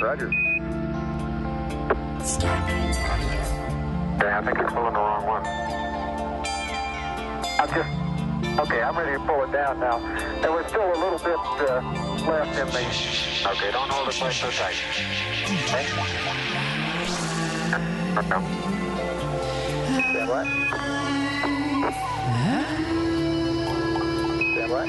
Roger. Yeah, I think you're pulling the wrong one. I'm just, okay, I'm ready to pull it down now. There was still a little bit uh, left in me. Okay, don't hold it quite so tight. Okay? Stand what? Stand what?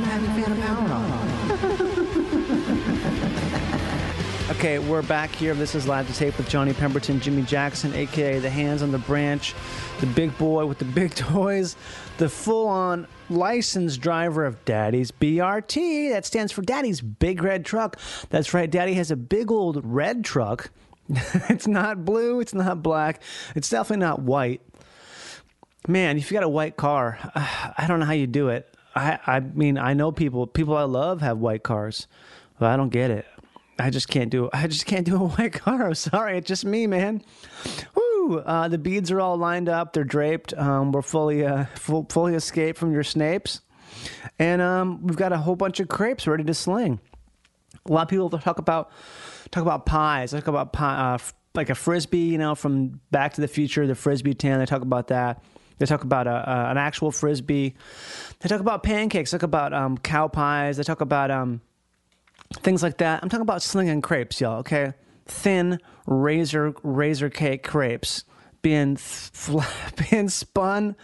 matter. Okay, we're back here. This is Live to Tape with Johnny Pemberton, Jimmy Jackson, aka the hands on the branch, the big boy with the big toys, the full on licensed driver of Daddy's BRT. That stands for Daddy's Big Red Truck. That's right, Daddy has a big old red truck. it's not blue, it's not black, it's definitely not white. Man, if you got a white car, I don't know how you do it. I, I mean, I know people, people I love have white cars, but I don't get it. I just can't do. I just can't do a white car. I'm sorry, it's just me, man. Woo! Uh, the beads are all lined up. They're draped. Um, we're fully, uh, full, fully escaped from your snapes, and um, we've got a whole bunch of crepes ready to sling. A lot of people talk about talk about pies. They talk about pie, uh, like a frisbee, you know, from Back to the Future, the frisbee tan. They talk about that. They talk about a, a, an actual frisbee. They talk about pancakes. They talk about um, cow pies. They talk about um, things like that. I'm talking about slinging crepes, y'all. Okay, thin razor razor cake crepes being fl- being spun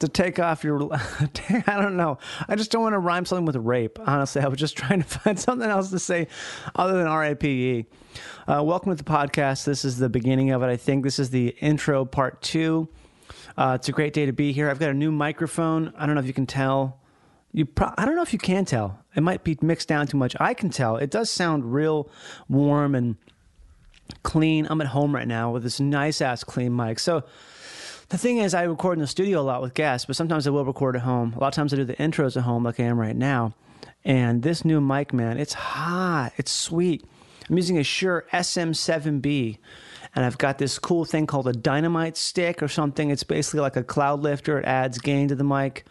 to take off your. I don't know. I just don't want to rhyme something with rape. Honestly, I was just trying to find something else to say other than R.A.P.E. Uh, welcome to the podcast. This is the beginning of it. I think this is the intro part two. Uh, it's a great day to be here. I've got a new microphone. I don't know if you can tell. You, pro- I don't know if you can tell. It might be mixed down too much. I can tell. It does sound real warm and clean. I'm at home right now with this nice ass clean mic. So the thing is, I record in the studio a lot with guests, but sometimes I will record at home. A lot of times I do the intros at home, like I am right now. And this new mic, man, it's hot. It's sweet. I'm using a Shure SM7B, and I've got this cool thing called a dynamite stick or something. It's basically like a cloud lifter. It adds gain to the mic,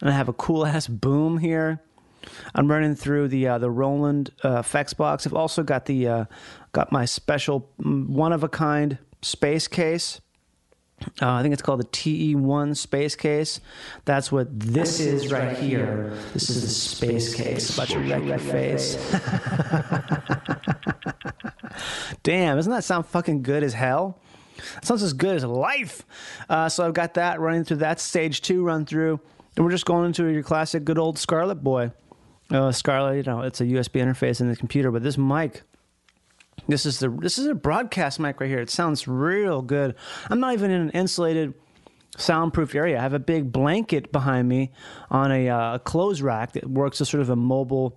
and I have a cool ass boom here. I'm running through the uh, the Roland uh, effects box. I've also got the uh, got my special one of a kind space case. Uh, I think it's called the TE1 space case. That's what this is right here. This is the space case. About to wreck face. Damn, doesn't that sound fucking good as hell? It sounds as good as life. Uh, so I've got that running through that stage two run through. And we're just going into your classic good old Scarlett boy. Uh, Scarlett, you know, it's a USB interface in the computer, but this mic, this is the this is a broadcast mic right here. It sounds real good. I'm not even in an insulated, soundproof area. I have a big blanket behind me on a uh, clothes rack that works as sort of a mobile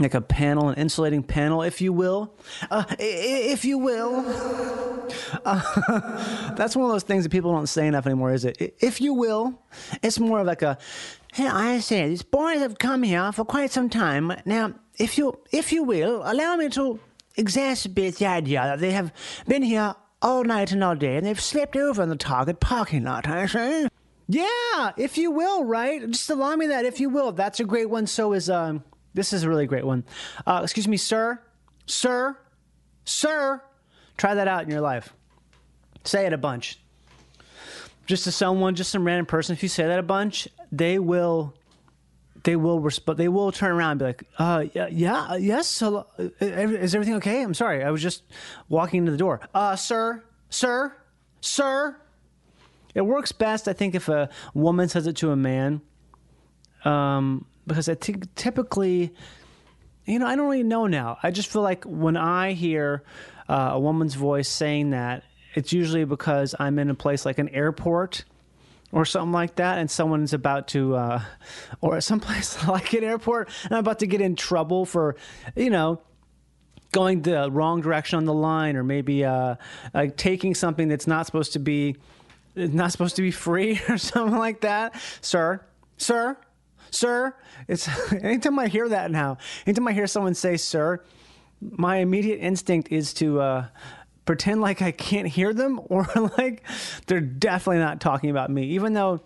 like a panel, an insulating panel, if you will, uh, if you will. Uh, that's one of those things that people don't say enough anymore, is it? If you will, it's more of like a. Hey, I say these boys have come here for quite some time now. If you, if you will, allow me to exacerbate the idea that they have been here all night and all day, and they've slept over in the Target parking lot. I say. Yeah, if you will, right? Just allow me that, if you will. That's a great one. So is um. This is a really great one. Uh, excuse me, sir, sir, sir. Try that out in your life. Say it a bunch. Just to someone, just some random person. If you say that a bunch, they will. They will respond. They will turn around and be like, "Uh, yeah, yeah, yes. Hello. uh, Is everything okay? I'm sorry. I was just walking into the door. Uh, sir, sir, sir. It works best, I think, if a woman says it to a man um, because I think typically, you know, I don't really know now. I just feel like when I hear uh, a woman's voice saying that, it's usually because I'm in a place like an airport or something like that, and someone's about to, uh, or someplace like an airport, and I'm about to get in trouble for, you know, going the wrong direction on the line, or maybe uh, like taking something that's not supposed to be, not supposed to be free, or something like that, sir, sir, sir. It's anytime I hear that now, anytime I hear someone say "sir," my immediate instinct is to uh, pretend like I can't hear them or like they're definitely not talking about me, even though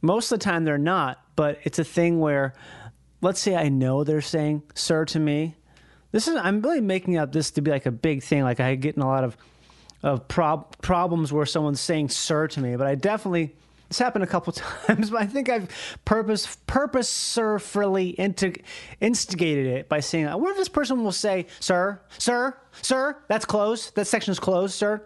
most of the time they're not. But it's a thing where, let's say I know they're saying "sir" to me. This is I'm really making up this to be like a big thing. Like I get in a lot of of prob- problems where someone's saying "sir" to me, but I definitely it's happened a couple times, but I think I've purpose purposefully instigated it by saying, "I wonder if this person will say, sir, sir, sir, that's closed. That section is closed, sir."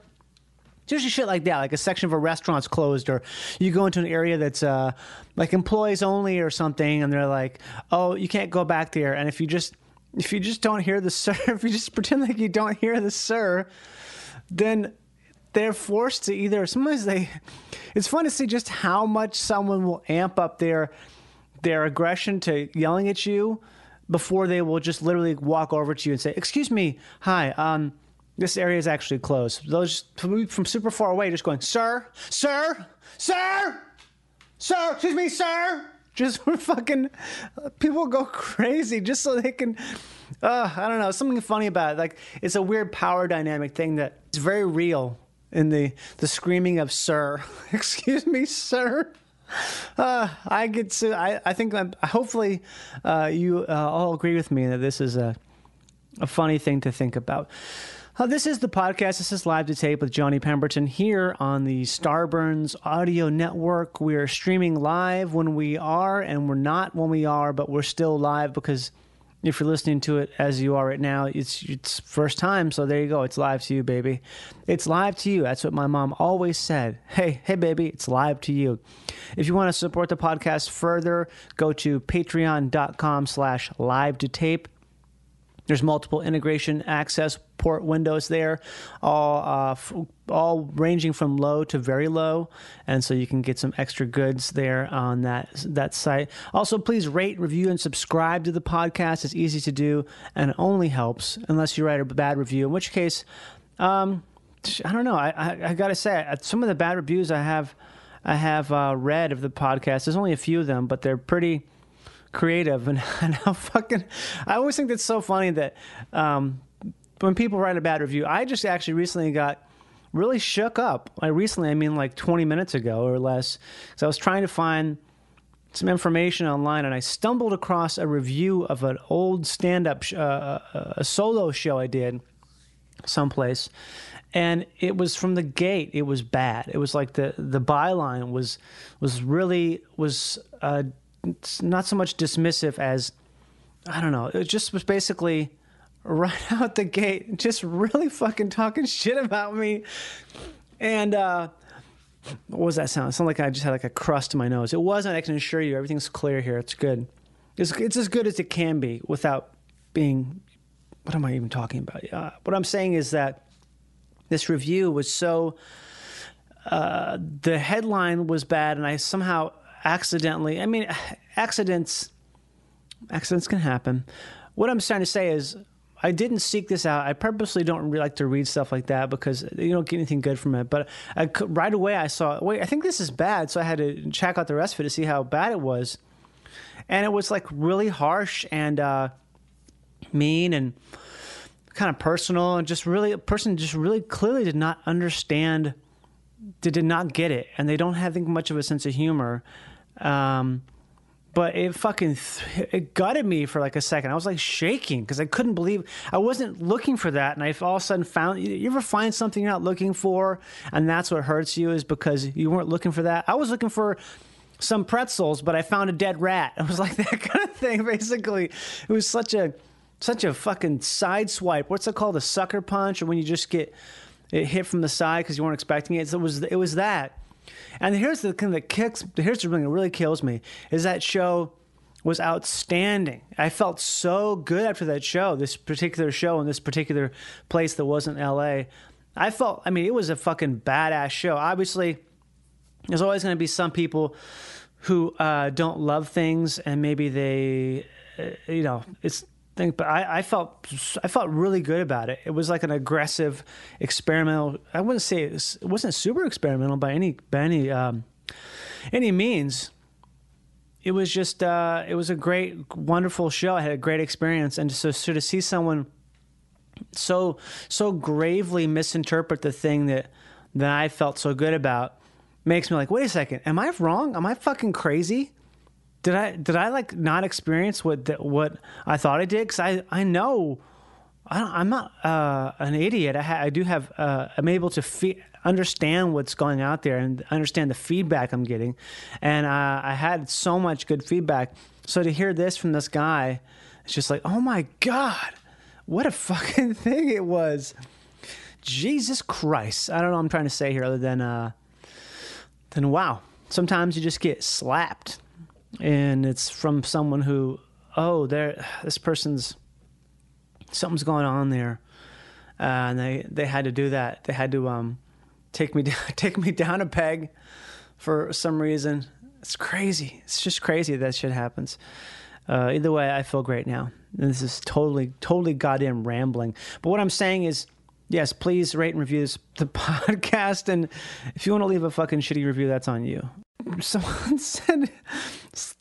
Just shit like that, like a section of a restaurant's closed, or you go into an area that's uh, like employees only or something, and they're like, "Oh, you can't go back there." And if you just if you just don't hear the sir, if you just pretend like you don't hear the sir, then they're forced to either sometimes they it's fun to see just how much someone will amp up their their aggression to yelling at you before they will just literally walk over to you and say excuse me hi um this area is actually closed. Those from super far away just going sir sir sir sir excuse me sir. Just fucking people go crazy just so they can uh, i don't know something funny about it. Like it's a weird power dynamic thing that is very real in the the screaming of "Sir," excuse me, sir. Uh, I get to. I, I think. I'm, hopefully, uh, you uh, all agree with me that this is a a funny thing to think about. Uh, this is the podcast. This is live to tape with Johnny Pemberton here on the Starburns Audio Network. We are streaming live when we are, and we're not when we are, but we're still live because if you're listening to it as you are right now, it's it's first time, so there you go. It's live to you, baby. It's live to you. That's what my mom always said. Hey, hey, baby, it's live to you. If you want to support the podcast further, go to patreon.com slash live to tape. There's multiple integration access port windows there, all uh, f- all ranging from low to very low, and so you can get some extra goods there on that that site. Also, please rate, review, and subscribe to the podcast. It's easy to do, and only helps unless you write a bad review, in which case, um, I don't know. I, I, I gotta say, some of the bad reviews I have I have uh, read of the podcast. There's only a few of them, but they're pretty creative and, and how fucking I always think that's so funny that um, when people write a bad review, I just actually recently got really shook up. I recently, I mean like 20 minutes ago or less, because I was trying to find some information online and I stumbled across a review of an old stand-up sh- uh, uh a solo show I did someplace and it was from the gate it was bad it was like the the byline was was really was uh, not so much dismissive as I don't know. It just was basically right out the gate, just really fucking talking shit about me. And uh, what was that sound? It sounded like I just had like a crust in my nose. It wasn't. I can assure you, everything's clear here. It's good. It's, it's as good as it can be without being. What am I even talking about? Uh, what I'm saying is that this review was so. Uh, the headline was bad, and I somehow accidentally, I mean, accidents, accidents can happen. What I'm trying to say is, I didn't seek this out. I purposely don't really like to read stuff like that because you don't get anything good from it. But I, right away, I saw, wait, I think this is bad. So I had to check out the rest of it to see how bad it was. And it was like really harsh and uh, mean and kind of personal and just really, a person just really clearly did not understand, did not get it. And they don't have, think, much of a sense of humor. Um, but it fucking th- it gutted me for like a second. I was like shaking because I couldn't believe I wasn't looking for that, and I all of a sudden found. You ever find something you're not looking for, and that's what hurts you is because you weren't looking for that. I was looking for some pretzels, but I found a dead rat. It was like that kind of thing. Basically, it was such a such a fucking side swipe. What's it called? A sucker punch, or when you just get it hit from the side because you weren't expecting it. So it was it was that. And here's the thing that kicks, here's the thing that really kills me is that show was outstanding. I felt so good after that show, this particular show in this particular place that wasn't LA. I felt, I mean, it was a fucking badass show. Obviously, there's always going to be some people who uh, don't love things and maybe they, uh, you know, it's thing. But I, I felt I felt really good about it. It was like an aggressive, experimental. I wouldn't say it, was, wasn't super experimental by any by any um, any means. It was just uh, it was a great, wonderful show. I had a great experience, and so, so to see someone so so gravely misinterpret the thing that that I felt so good about makes me like, wait a second, am I wrong? Am I fucking crazy? Did I did I like not experience what the, what I thought I did? Because I I know I am not uh, an idiot. I, ha- I do have uh, I'm able to understand what's going out there and understand the feedback I'm getting, and uh, I had so much good feedback. So to hear this from this guy, it's just like, oh my god, what a fucking thing it was. Jesus Christ. I don't know I'm trying to say here other than uh than wow. Sometimes you just get slapped and it's from someone who oh there this person's something's going on there. Uh, and they they had to do that. They had to um take me down, take me down a peg for some reason. It's crazy. It's just crazy that shit happens. Uh, either way, I feel great now. This is totally, totally goddamn rambling. But what I'm saying is, yes, please rate and review this, the podcast. And if you want to leave a fucking shitty review, that's on you. Someone said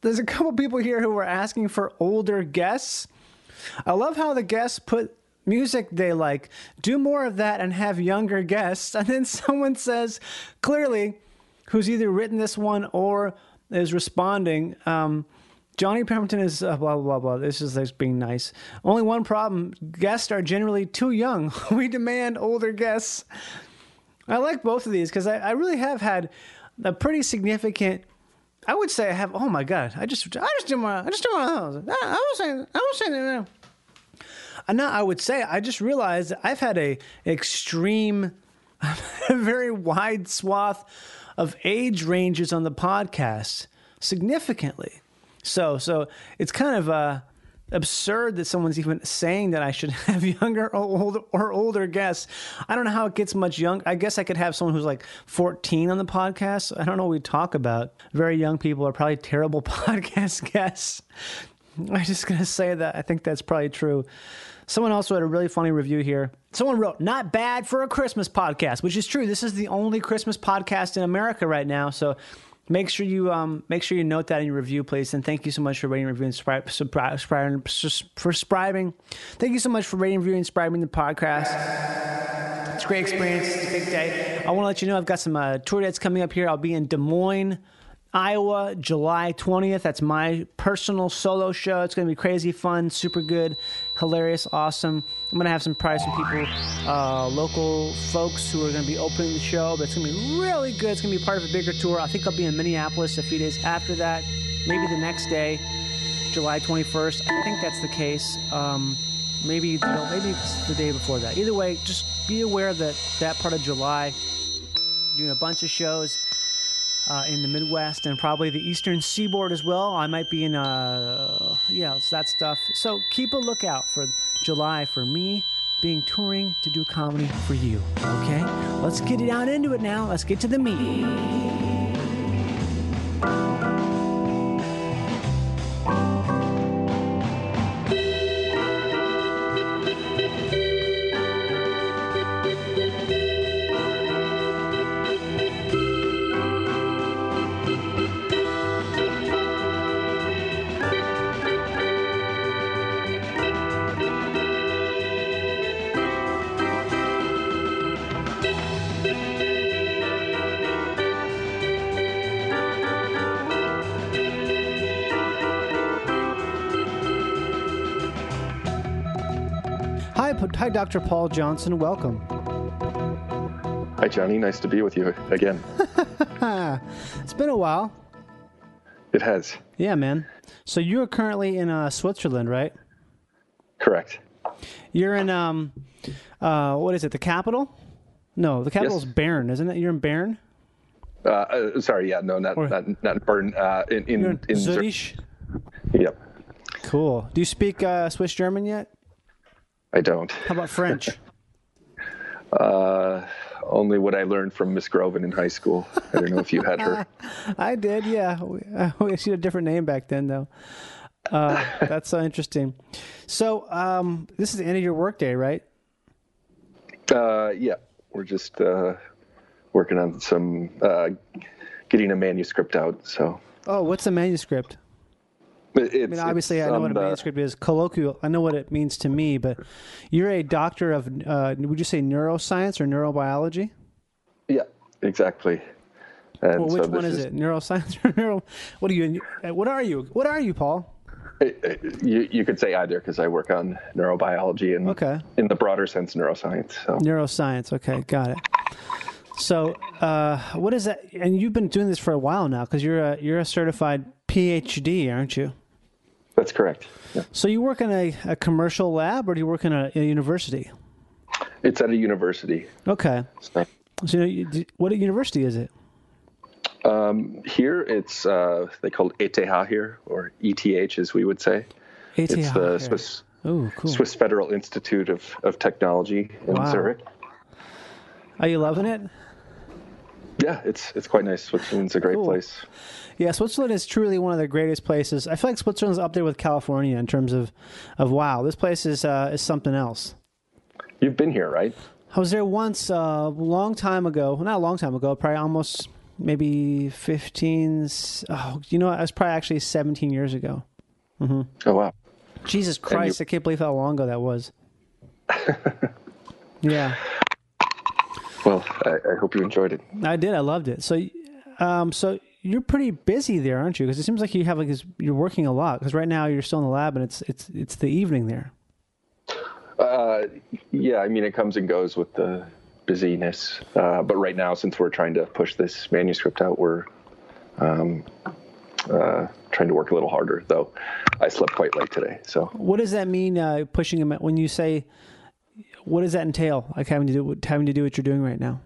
there's a couple people here who were asking for older guests. I love how the guests put music they like. Do more of that and have younger guests. And then someone says, clearly, who's either written this one or is responding. Um, Johnny Pemberton is uh, blah, blah, blah, blah. This is like being nice. Only one problem guests are generally too young. we demand older guests. I like both of these because I, I really have had a pretty significant. I would say I have. Oh my god! I just, I just did one. I just did one of those. I, was saying, I was saying. Uh, and now I would say I just realized I've had a extreme, a very wide swath of age ranges on the podcast significantly. So, so it's kind of uh, absurd that someone's even saying that I should have younger or older, or older guests. I don't know how it gets much young. I guess I could have someone who's like 14 on the podcast. I don't know what we talk about. Very young people are probably terrible podcast guests. I'm just going to say that. I think that's probably true. Someone also had a really funny review here. Someone wrote, Not bad for a Christmas podcast, which is true. This is the only Christmas podcast in America right now. So make sure you um, make sure you note that in your review, please. And thank you so much for rating, reviewing, subscribing. Thank you so much for rating, reviewing, subscribing the podcast. It's a great experience. It's a big day. I want to let you know I've got some uh, tour dates coming up here. I'll be in Des Moines. Iowa, July 20th. That's my personal solo show. It's going to be crazy fun, super good, hilarious, awesome. I'm going to have some probably some people, uh, local folks who are going to be opening the show, but it's going to be really good. It's going to be part of a bigger tour. I think I'll be in Minneapolis a few days after that, maybe the next day, July 21st. I think that's the case. Um, maybe maybe it's the day before that. Either way, just be aware that that part of July, doing a bunch of shows uh, in the Midwest and probably the Eastern Seaboard as well. I might be in, uh, yeah, it's that stuff. So keep a lookout for July for me being touring to do comedy for you. Okay, let's get down into it now. Let's get to the meat. Hi, Dr. Paul Johnson. Welcome. Hi, Johnny. Nice to be with you again. it's been a while. It has. Yeah, man. So you're currently in uh, Switzerland, right? Correct. You're in um, uh, what is it? The capital? No, the capital yes. is Bern, isn't it? You're in Bern. Uh, uh, sorry, yeah, no, not or, not not Bern. Uh, in in, in, Zurich. Yep. Cool. Do you speak uh, Swiss German yet? I don't. How about French? uh, only what I learned from Miss Groven in high school. I don't know if you had her. I did, yeah. She had a different name back then, though. Uh, that's so interesting. So, um, this is the end of your workday, right? Uh, yeah, we're just uh, working on some uh, getting a manuscript out. So. Oh, what's a manuscript? It's, I mean, obviously, I know what a manuscript is. Colloquial, I know what it means to me, but you're a doctor of, uh, would you say neuroscience or neurobiology? Yeah, exactly. And well, which so one is, is, it? Neuroscience or neuro? What are you? What are you? What are you, Paul? you, you could say either because I work on neurobiology and okay. in the broader sense, neuroscience. So. Neuroscience. Okay, got it. So, uh, what is that? And you've been doing this for a while now because you're a you're a certified PhD, aren't you? That's correct. Yeah. So you work in a, a commercial lab, or do you work in a, a university? It's at a university. Okay. So, so you know, what university is it? Um, here, it's uh, they call it ETH here, or ETH as we would say. ETH it's the Swiss, Ooh, cool. Swiss Federal Institute of, of Technology in wow. Zurich. Are you loving it? Yeah, it's it's quite nice. Switzerland's a great cool. place. Yeah, Switzerland is truly one of the greatest places. I feel like Switzerland's up there with California in terms of, of wow, this place is uh, is something else. You've been here, right? I was there once a uh, long time ago. Well, not a long time ago, probably almost maybe 15. Oh, you know, I was probably actually 17 years ago. Mm-hmm. Oh, wow. Jesus Christ, you... I can't believe how long ago that was. yeah. Well, I, I, hope you enjoyed it. I did. I loved it. So, um, so you're pretty busy there, aren't you? Because it seems like you have like this, you're working a lot. Because right now you're still in the lab, and it's it's it's the evening there. Uh, yeah, I mean it comes and goes with the busyness. Uh, but right now, since we're trying to push this manuscript out, we're um, uh, trying to work a little harder. Though I slept quite late today. So what does that mean? Uh, pushing them when you say, what does that entail? Like having to do having to do what you're doing right now.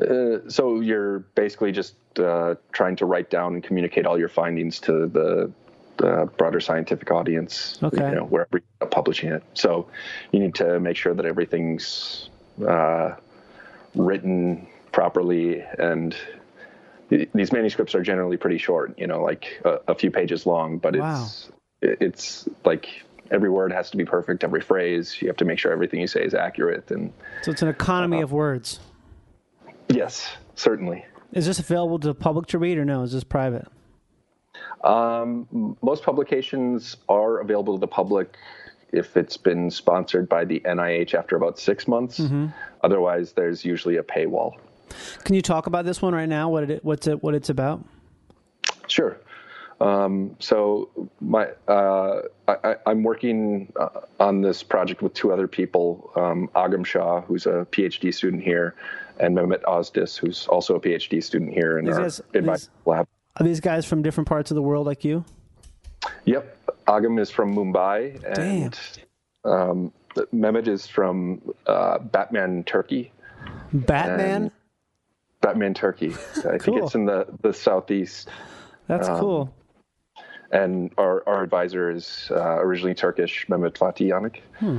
Uh, so you're basically just uh, trying to write down and communicate all your findings to the the broader scientific audience, okay. you know, wherever you're publishing it. So you need to make sure that everything's uh, written properly and these manuscripts are generally pretty short you know like a, a few pages long but wow. it's it's like every word has to be perfect every phrase you have to make sure everything you say is accurate and so it's an economy uh, of words yes certainly is this available to the public to read or no is this private um, most publications are available to the public if it's been sponsored by the NIH after about six months. Mm-hmm. Otherwise, there's usually a paywall. Can you talk about this one right now? What it what's it what it's about? Sure. Um, so my uh, I, am working uh, on this project with two other people, um, Agam Shah, who's a PhD student here, and Mehmet Ozdis, who's also a PhD student here in, our, guys, in my lab. Are these guys from different parts of the world like you? Yep. Agam is from Mumbai, and um, Mehmet is from uh, Batman, Turkey. Batman. Batman, Turkey. I cool. think it's in the the southeast. That's um, cool. And our, our advisor is uh, originally Turkish, Mehmet Fatih Yanık. Hmm.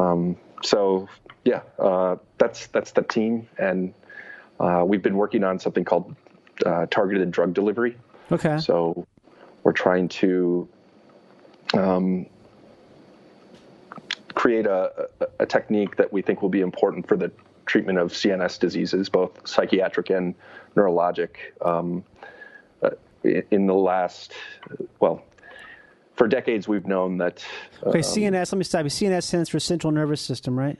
Um, so yeah, uh, that's that's the team, and uh, we've been working on something called uh, targeted drug delivery. Okay. So we're trying to um, create a, a, technique that we think will be important for the treatment of CNS diseases, both psychiatric and neurologic. Um, uh, in the last, well, for decades we've known that. Okay, um, CNS. Let me stop you. CNS stands for central nervous system, right?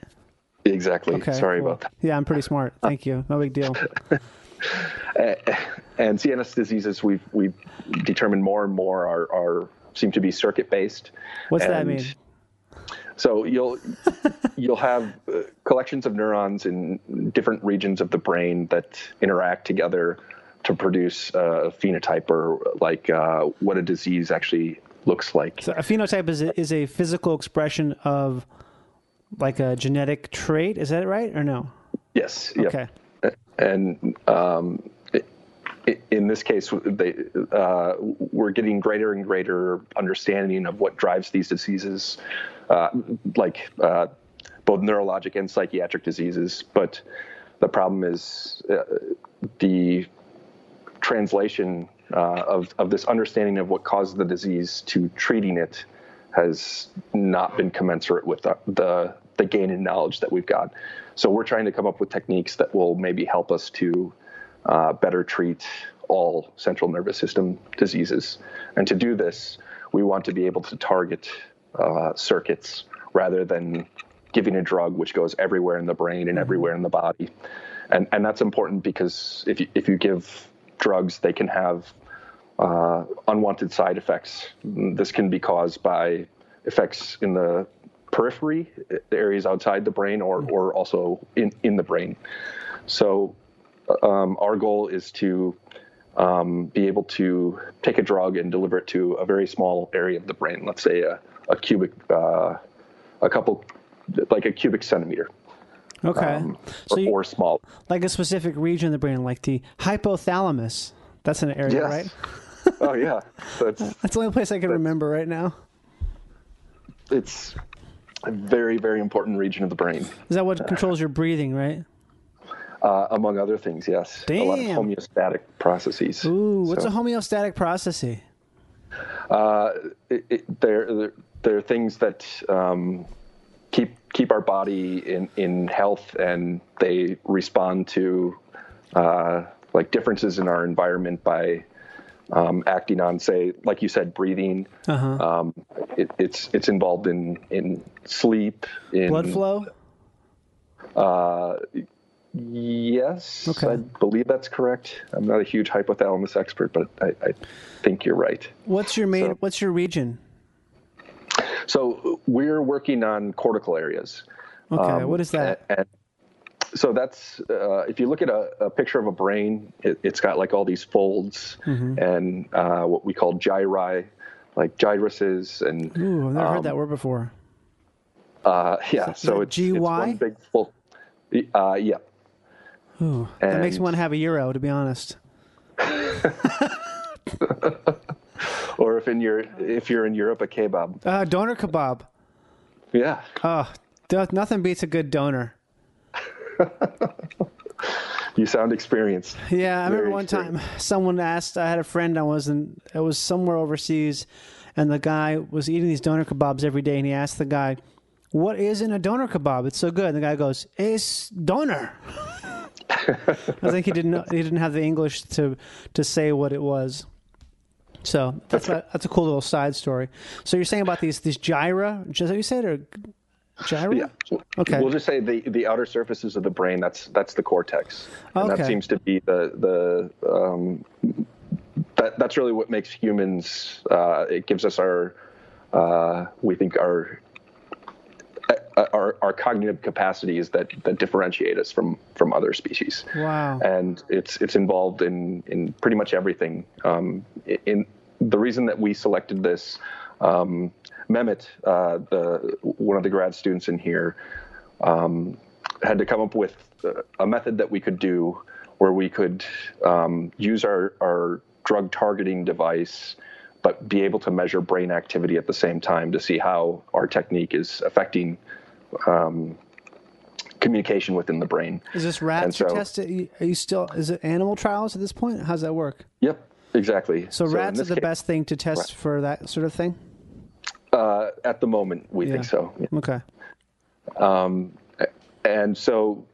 Exactly. Okay, Sorry cool. about that. Yeah, I'm pretty smart. Thank you. No big deal. and CNS diseases, we've we've determined more and more are, are seem to be circuit based. What's and that mean? So you'll you'll have uh, collections of neurons in different regions of the brain that interact together to produce a phenotype or like uh, what a disease actually looks like. So a phenotype is a, is a physical expression of like a genetic trait. Is that right or no? Yes. Okay. And um, in this case, they, uh, we're getting greater and greater understanding of what drives these diseases, uh, like uh, both neurologic and psychiatric diseases. But The problem is uh, the translation uh, of, of this understanding of what causes the disease to treating it has not been commensurate with the, the, the gain in knowledge that we've got. So we're trying to come up with techniques that will maybe help us to uh, better treat all central nervous system diseases. And to do this, we want to be able to target uh, circuits rather than giving a drug which goes everywhere in the brain and everywhere in the body. And, and that's important because if you, if you give drugs, they can have uh, unwanted side effects. This can be caused by effects in the periphery, the areas outside the brain, or, or also in, in the brain. So, um, our goal is to um, be able to take a drug and deliver it to a very small area of the brain, let's say a, a cubic, uh, a couple, like a cubic centimeter. Okay. Um, so or, you, or small. like a specific region of the brain, like the hypothalamus. That's an area, Yes. right? Oh yeah, that's That's the only place I can remember right now. it's a very very important region of the brain, Is that what controls your breathing, right? uh, among other things. Yes, a lot of homeostatic processes. Ooh, what's So, a homeostatic processy? uh, it, it, they're, they're they're things that um, keep keep our body in in health, and they respond to uh, like differences in our environment by um, acting on, say, like you said, breathing. Uh-huh. Um, it, it's it's involved in in sleep, in Blood flow? Uh, yes, Okay. I believe that's correct. I'm not a huge hypothalamus expert, but I, I think you're right. What's your main so- what's your region? So we're working on cortical areas. Okay, Um, what is that? And, so that's uh, if you look at a, a picture of a brain, it, it's got like all these folds Mm-hmm. and uh, what we call gyri, like gyruses, and Ooh, I've never um, heard that word before. uh, yeah. So that it's, it's one big full. Uh, yeah. Ooh, that makes me want to have a gyro, to be honest. Or if in your if you're in Europe, a kebab. Uh, doner kebab. Yeah. Oh, nothing beats a good doner. You sound experienced. Yeah, I remember one time someone asked. I had a friend. I was in. It was somewhere overseas, and the guy was eating these doner kebabs every day. And he asked the guy, "What is in a doner kebab? It's so good." And the guy goes, "It's doner." I think he didn't. Know, he didn't have the English to to say what it was. So that's a, that's a cool little side story. So you're saying about these these gyra? Is that what you said or gyra? Yeah. Okay. We'll just say the, the outer surfaces of the brain. That's that's the cortex, and Okay. that seems to be the the um, that that's really what makes humans. Uh, it gives us our uh, we think our uh, our our cognitive capacities that that differentiate us from from other species. Wow. and it's it's involved in in pretty much everything. Um, in the reason that we selected this, um, Mehmet, uh, the one of the grad students in here, um, had to come up with a method that we could do where we could um, use our our drug targeting device. But be able to measure brain activity at the same time to see how our technique is affecting um, communication within the brain. Is this rats so- testing? Are you still? Is it animal trials at this point? How's that work? Yep, exactly. So, in rats are the case- best thing to test for that sort of thing. Uh, at the moment, we Yeah. think so. Okay. And so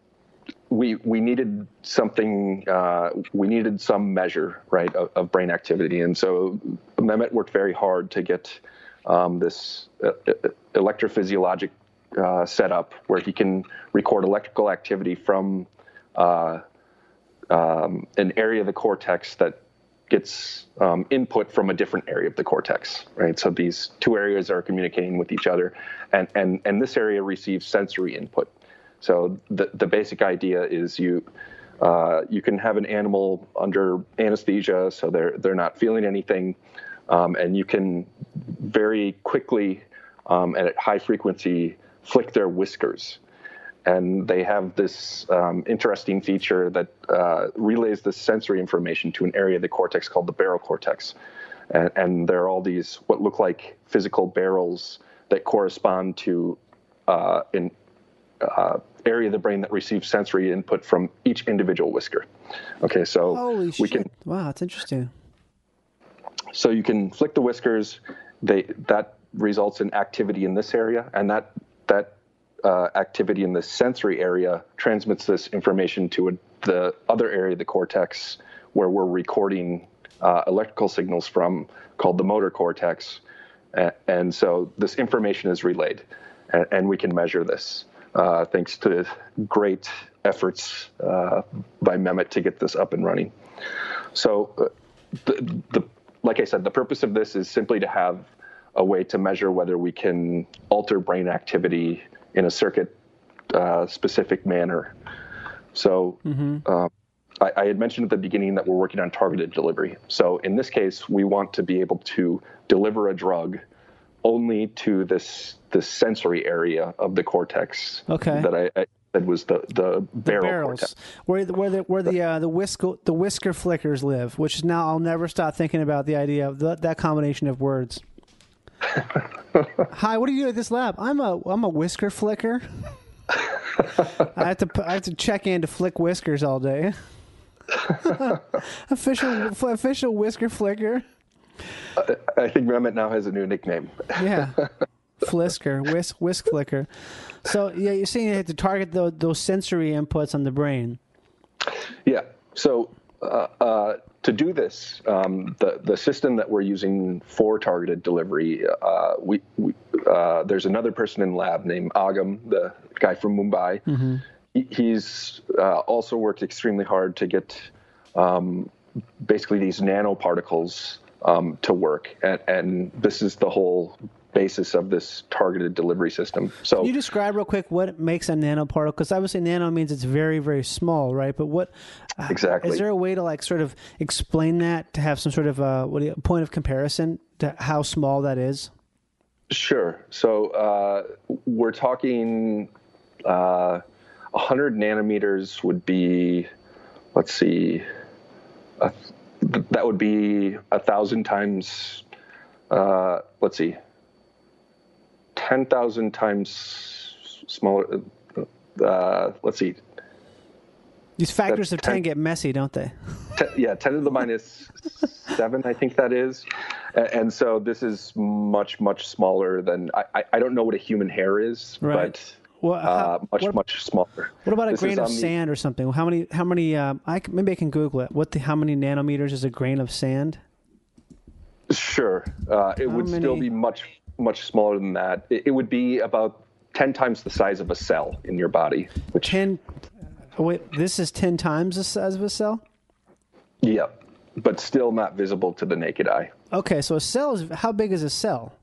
we we needed something. Uh, we needed some measure, right, of, of brain activity. And so Mehmet worked very hard to get um, this uh, uh, electrophysiologic uh, setup where he can record electrical activity from uh, um, an area of the cortex that gets um, input from a different area of the cortex, right? So these two areas are communicating with each other, and and and this area receives sensory input. So the the basic idea is you. Uh, you can have an animal under anesthesia, so they're they're not feeling anything, um, and you can very quickly um, and at high frequency flick their whiskers, and they have this um, interesting feature that uh, relays the sensory information to an area of the cortex called the barrel cortex. And, and there are all these what look like physical barrels that correspond to uh, in, uh, area of the brain that receives sensory input from each individual whisker. Okay, so Holy we shit! can wow, that's interesting. so you can flick the whiskers. They that results in activity in this area, and that that uh, activity in the sensory area transmits this information to a, the other area of the cortex where we're recording uh, electrical signals from, called the motor cortex. And so this information is relayed, and, and we can measure this uh, thanks to great efforts uh, by Mehmet to get this up and running. So, uh, the, the, like I said, the purpose of this is simply to have a way to measure whether we can alter brain activity in a circuit uh, specific manner. So, uh, I, I had mentioned at the beginning that we're working on targeted delivery. So, in this case, we want to be able to deliver a drug only to this this sensory area of the cortex Okay. that I, I said was the the, The barrel barrels, cortex. where the, where the where the uh, the whisker the whisker flickers live, which is now I'll never stop thinking about the idea of the, that combination of words. Hi, what do you do at this lab? I'm a I'm a whisker flicker. I have to I have to check in to flick whiskers all day. official official whisker flicker. I think Mehmet now has a new nickname. Yeah. Flisker, whisk, whisk flicker. So yeah, you're saying you have to target those, those sensory inputs on the brain. Yeah. So uh, uh, to do this, um, the the system that we're using for targeted delivery, uh, we, we uh, there's another person in lab named Agam, the guy from Mumbai. He, he's uh, also worked extremely hard to get um, basically these nanoparticles um, to work, and, and this is the whole basis of this targeted delivery system. So Can you describe real quick what makes a nanoparticle? Because obviously nano means it's very, very small, right? But what uh, Exactly. is there a way to like sort of explain that to have some sort of a, what do you, point of comparison to how small that is? Sure. So uh, we're talking uh, 100 nanometers would be, let's see, a, th- that would be a thousand times, uh, let's see, 10,000 times smaller. Uh, let's see, These factors of That's ten- ten get messy, don't they? Te- yeah, 10 to the minus seven, I think that is. And so this is much, much smaller than, I, I- don't know what a human hair is, Right. but Well, how- uh, much, what- much smaller. What about a This grain of the- sand or something? How many? How many? Um, I c- maybe I can Google it. What the? How many nanometers is a grain of sand? Sure. Uh, it How would still be much, much smaller than that. It, it would be about 10 times the size of a cell in your body, which, Ten. oh, wait, this is ten times the size of a cell. Yep. but still not visible to the naked eye. Okay, so a cell is how big is a cell?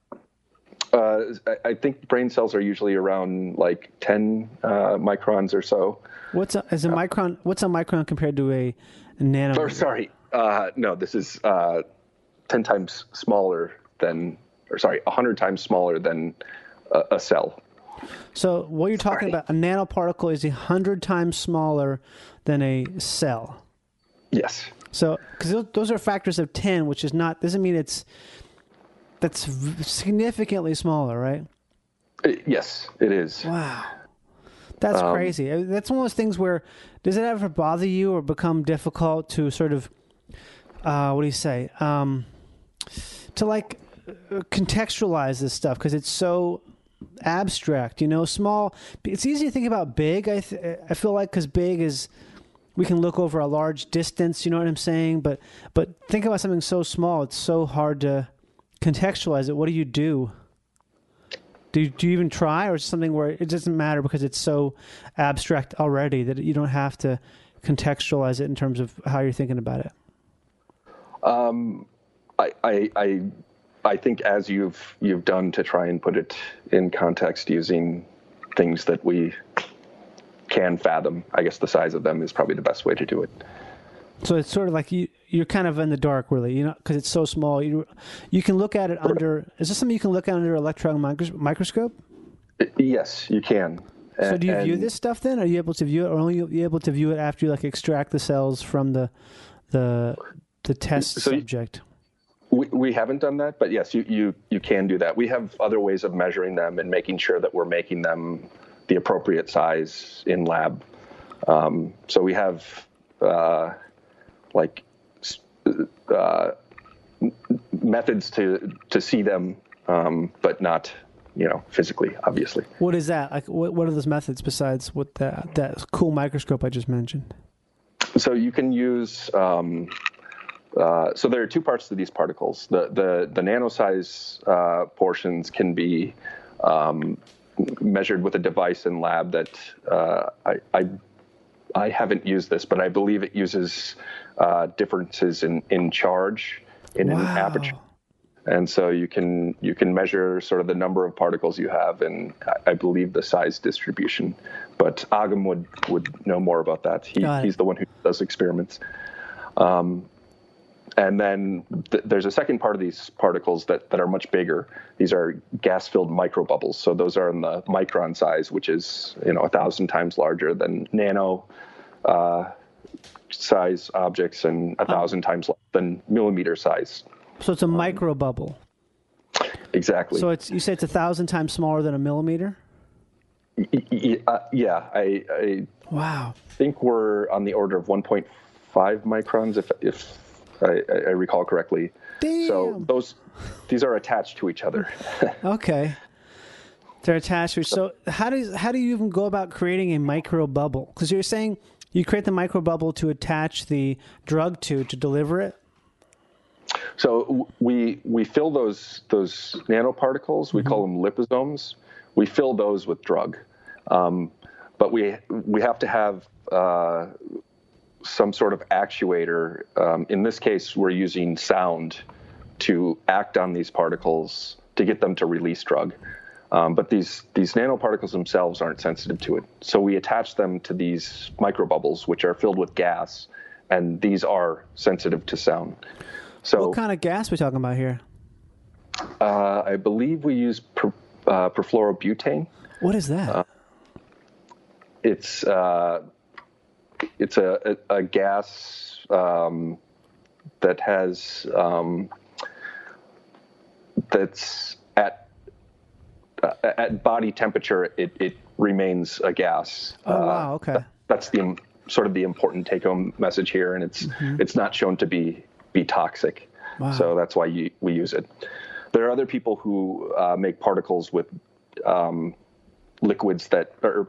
Uh, I, I think brain cells are usually around like 10 uh, microns or so. What's a, is a micron? What's a micron compared to a, a nanometer? Or sorry, uh, no, this is uh, 10 times smaller than, or sorry, 100 times smaller than a, a cell. So what you're talking Sorry. about, a nanoparticle is a hundred times smaller than a cell. Yes. So because those are factors of ten, which is not doesn't mean it's that's significantly smaller, right? Uh, yes, it is. Wow, that's Um, crazy. That's one of those things where does it ever bother you or become difficult to sort of uh, what do you say um, to like contextualize this stuff because it's so abstract. You know, small. It's easy to think about big. I th- I feel like because big is we can look over a large distance. You know what I'm saying? But but think about something so small. It's so hard to contextualize it. What do you do? Do you, do you even try, or is something where it doesn't matter because it's so abstract already that you don't have to contextualize it in terms of how you're thinking about it? Um, I, I, I, I think as you've you've done to try and put it in context using things that we can fathom. I guess the size of them is probably the best way to do it. So it's sort of like you you're kind of in the dark, really, you know, because it's so small. You you can look at it under. Is this something you can look at under electron micros- microscope? Yes, you can. So do you view this stuff then? Are you able to view it, or only you able to view it after you like extract the cells from the the the test So you- subject? We, we haven't done that, but yes, you, you you can do that. We have other ways of measuring them and making sure that we're making them the appropriate size in lab. Um, so we have uh, like uh, methods to to see them, um, but not you know physically, obviously. What is that? Like, what, what are those methods besides what that that cool microscope I just mentioned? So you can use. Um, uh, so there are two parts to these particles. The the the nano size uh, portions can be um, measured with a device in lab that uh, I, I, I haven't used this, but I believe it uses uh, differences in in charge in wow. an aperture. And so you can you can measure sort of the number of particles you have, and I believe the size distribution. But Agam would would know more about that. He, he's the one who does experiments. Um, and then th- there's a second part of these particles that, that are much bigger. These are gas-filled microbubbles. So those are in the micron size, which is you know a thousand times larger than nano uh, size objects and a thousand times less than millimeter size. So it's a micro bubble. Exactly. So it's you say it's a thousand times smaller than a millimeter. Uh, yeah, I, I wow. think we're on the order of 1.5 microns, if if I, I recall correctly. Damn. So those these are attached to each other. okay. They're attached. To, so how does how do you even go about creating a micro bubble? Because you're saying you create the micro bubble to attach the drug to to deliver it. So we we fill those those nanoparticles. We mm-hmm. call them liposomes. We fill those with drug, um, but we we have to have uh, some sort of actuator. Um, in this case, we're using sound to act on these particles to get them to release drug. Um, but these these nanoparticles themselves aren't sensitive to it. So we attach them to these microbubbles, which are filled with gas, and these are sensitive to sound. So what kind of gas are we talking about here? Uh, I believe we use per, uh, perfluorobutane. What is that? Uh, it's uh, it's a, a, a gas um, that has um, that's at uh, at body temperature. It, it remains a gas. Oh wow! Okay. That, that's the sort of the important take-home message here, and it's mm-hmm. it's not shown to be be toxic. Wow. So that's why you, we use it. There are other people who uh, make particles with um, liquids that are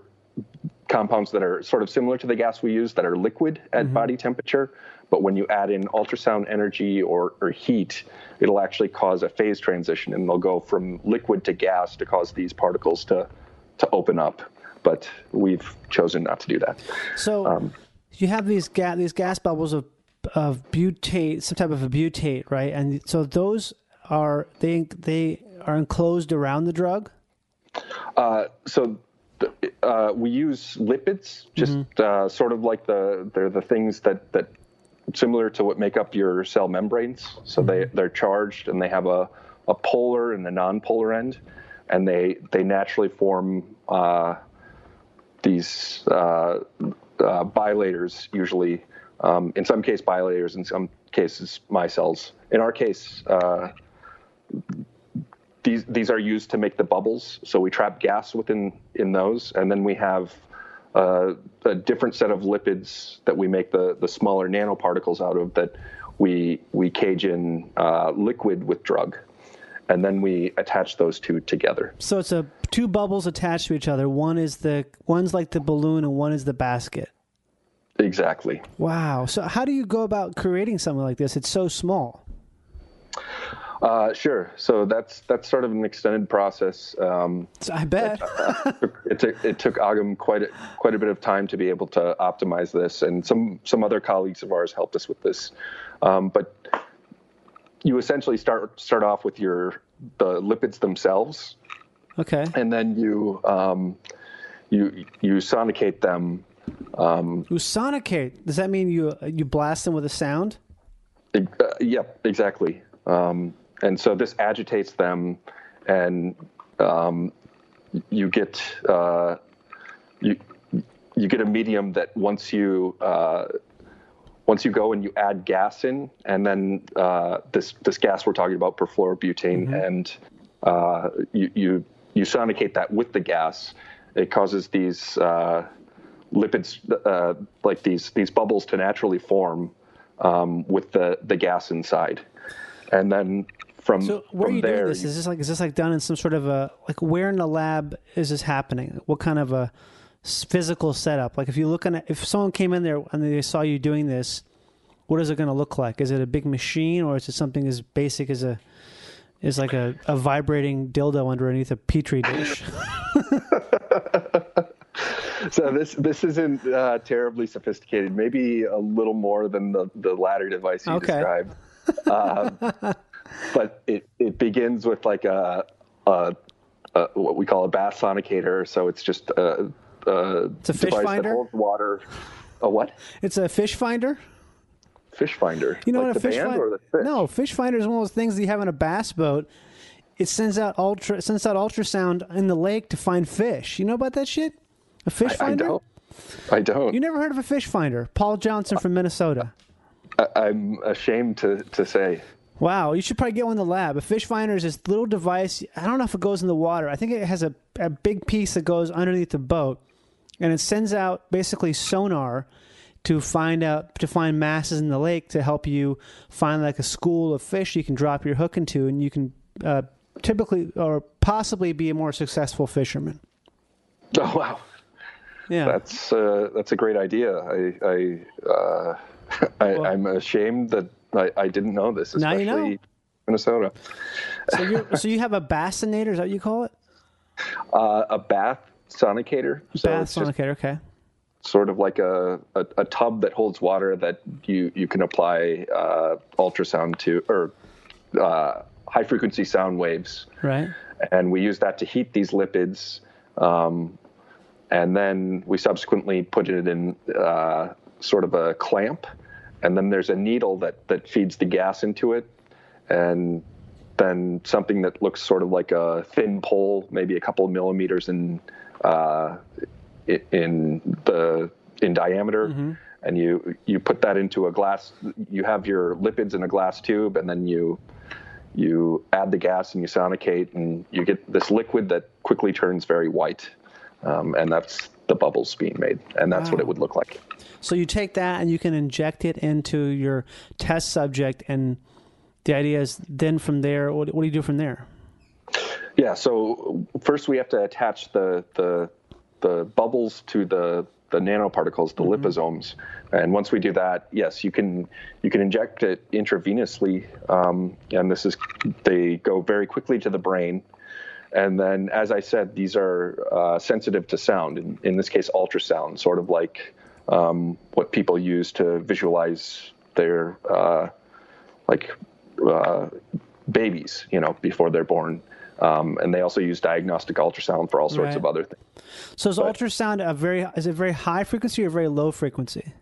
compounds that are sort of similar to the gas we use that are liquid at mm-hmm. body temperature. But when you add in ultrasound energy or, or heat, it'll actually cause a phase transition and they'll go from liquid to gas to cause these particles to, to open up. But we've chosen not to do that. So um, you have these, ga- these gas bubbles of of butane, some type of a butane, right? And so those are they they are enclosed around the drug. Uh, so uh, we use lipids, just mm-hmm. uh, sort of like the they're the things that that similar to what make up your cell membranes. So mm-hmm. they they're charged and they have a a polar and a non-polar end, and they they naturally form uh, these uh, uh, bilators usually um, in some case, bilayers. In some cases, micelles. In our case, uh, these these are used to make the bubbles. So we trap gas within in those, and then we have uh, a different set of lipids that we make the the smaller nanoparticles out of that we we cage in uh, liquid with drug, and then we attach those two together. So it's a two bubbles attached to each other. One is the one's like the balloon, and one is the basket. Exactly. Wow. So, how do you go about creating something like this? It's so small. Uh, sure. So that's that's sort of an extended process. Um, I bet it, took, it took Agam quite a, quite a bit of time to be able to optimize this, and some some other colleagues of ours helped us with this. Um, but you essentially start start off with your the lipids themselves. Okay. And then you um, you you sonicate them um, sonicate. Does that mean you you blast them with a sound? Uh, yep, exactly. Um, and so this agitates them, and um, you get uh, you you get a medium that once you uh, once you go and you add gas in, and then uh, this this gas we're talking about, perfluorobutane, mm-hmm. and uh, you you you sonicate that with the gas, it causes these uh, lipids, uh, like these these bubbles, to naturally form um, with the the gas inside, and then from So where from are you there, doing this? Is this like is this like done in some sort of a like where in the lab is this happening? What kind of a physical setup? Like if you look at if someone came in there and they saw you doing this, what is it going to look like? Is it a big machine or is it something as basic as a is like a, a vibrating dildo underneath a petri dish? So this this isn't uh, terribly sophisticated. Maybe a little more than the the latter device you Okay. described. Um, but it it begins with like a, a, a what we call a bath sonicator. So it's just a, a, It's a fish device finder? that holds water. A what? it's a fish finder. Fish finder. You know like what a fish finder? No, fish finder is one of those things that you have in a bass boat. It sends out ultra sends out ultrasound in the lake to find fish. You know about that shit? A fish I, I finder? don't. I don't. You never heard of a fish finder? Paul Johnson from Minnesota. I, I'm ashamed to to say. Wow, you should probably get one in the lab. A fish finder is this little device. I don't know if it goes in the water. I think it has a, a big piece that goes underneath the boat, and it sends out basically sonar to find out to find masses in the lake to help you find like a school of fish you can drop your hook into, and you can uh, typically or possibly be a more successful fisherman. Oh wow. Yeah, That's uh, that's a great idea. I, I, uh, I Well- I'm ashamed that I, I didn't know this, Now especially you know. Minnesota. so you so you have a bassinator? Is that what you call it? Uh, a bath sonicator. So just sonicator. Okay. sort of like a, a, a tub that holds water that you, you can apply uh, ultrasound to or uh, high frequency sound waves. Right. and we use that to heat these lipids. Um, and then we subsequently put it in uh, sort of a clamp, and then there's a needle that that feeds the gas into it, and then something that looks sort of like a thin pole, maybe a couple of millimeters in uh, in the in diameter, and you you put that into a glass. You have your lipids in a glass tube, and then you you add the gas and you sonicate, and you get this liquid that quickly turns very white, um, and that's the bubbles being made, and that's what it would look like. So you take that and you can inject it into your test subject, and the idea is then from there, what, what do you do from there? Yeah. So first we have to attach the the the bubbles to the the nanoparticles, the liposomes, and once we do that, yes, you can you can inject it intravenously, um, and this is they go very quickly to the brain. And then, as I said, these are uh, sensitive to sound. In, in this case, ultrasound, sort of like um, what people use to visualize their uh, like uh, babies, you know, before they're born. Um, and they also use diagnostic ultrasound for all sorts Right. of other things. So is But- ultrasound a very is it very high frequency or very low frequency?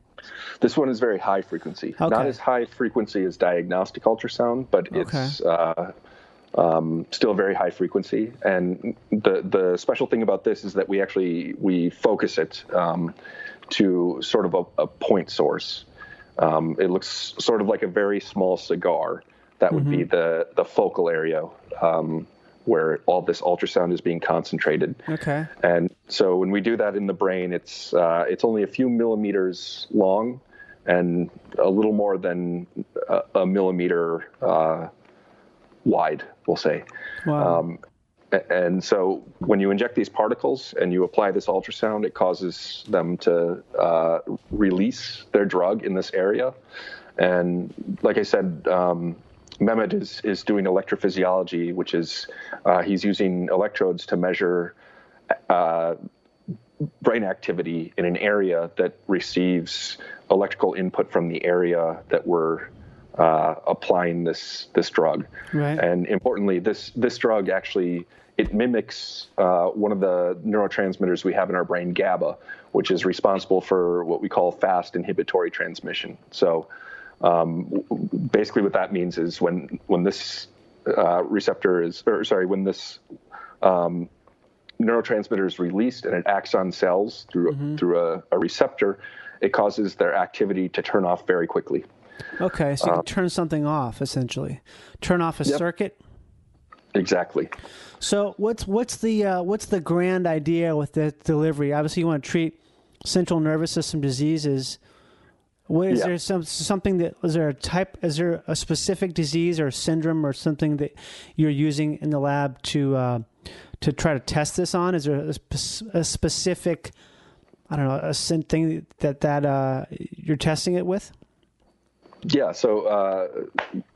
This one is very high frequency, Okay. not as high frequency as diagnostic ultrasound, but it's uh, um, still very high frequency. And the the special thing about this is that we actually we focus it um, to sort of a, a point source. Um, it looks sort of like a very small cigar. That would be the the focal area um, where all this ultrasound is being concentrated. Okay. And so when we do that in the brain, it's uh, it's only a few millimeters long and a little more than a, a millimeter uh, wide, we'll say. Wow. Um, and so when you inject these particles and you apply this ultrasound, it causes them to uh, release their drug in this area. And like I said, um, Mehmet is, is doing electrophysiology, which is uh, he's using electrodes to measure uh, brain activity in an area that receives electrical input from the area that we're uh, applying this this drug. Right. And importantly, this this drug actually it mimics uh, one of the neurotransmitters we have in our brain, GABA, which is responsible for what we call fast inhibitory transmission. So um, basically, what that means is when when this uh, receptor is, or sorry, when this um, neurotransmitter is released and it acts on cells through through a, a receptor, it causes their activity to turn off very quickly. Okay. So you can turn something off essentially. Turn off a Yep. circuit. Exactly. So what's what's the uh, what's the grand idea with the delivery? Obviously, you want to treat central nervous system diseases. What is Yeah. there some something that is there a type? Is there a specific disease or syndrome or something that you're using in the lab to uh, to try to test this on? Is there a, a specific I don't know a thing that that uh, you're testing it with? Yeah. So, uh,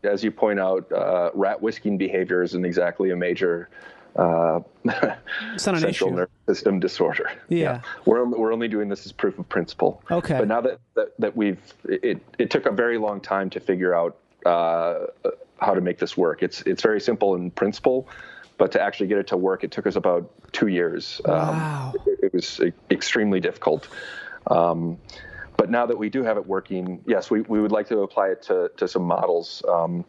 as you point out, uh, rat whisking behavior isn't exactly a major uh, It's not an central issue. nervous system disorder. Yeah. We're only, we're only doing this as proof of principle. Okay. But now that, that, that we've, it, it took a very long time to figure out uh, how to make this work. It's, it's very simple in principle, but to actually get it to work, it took us about two years. Wow. Um, it, it was extremely difficult. Um, but now that we do have it working, yes, we, we would like to apply it to, to some models. Um,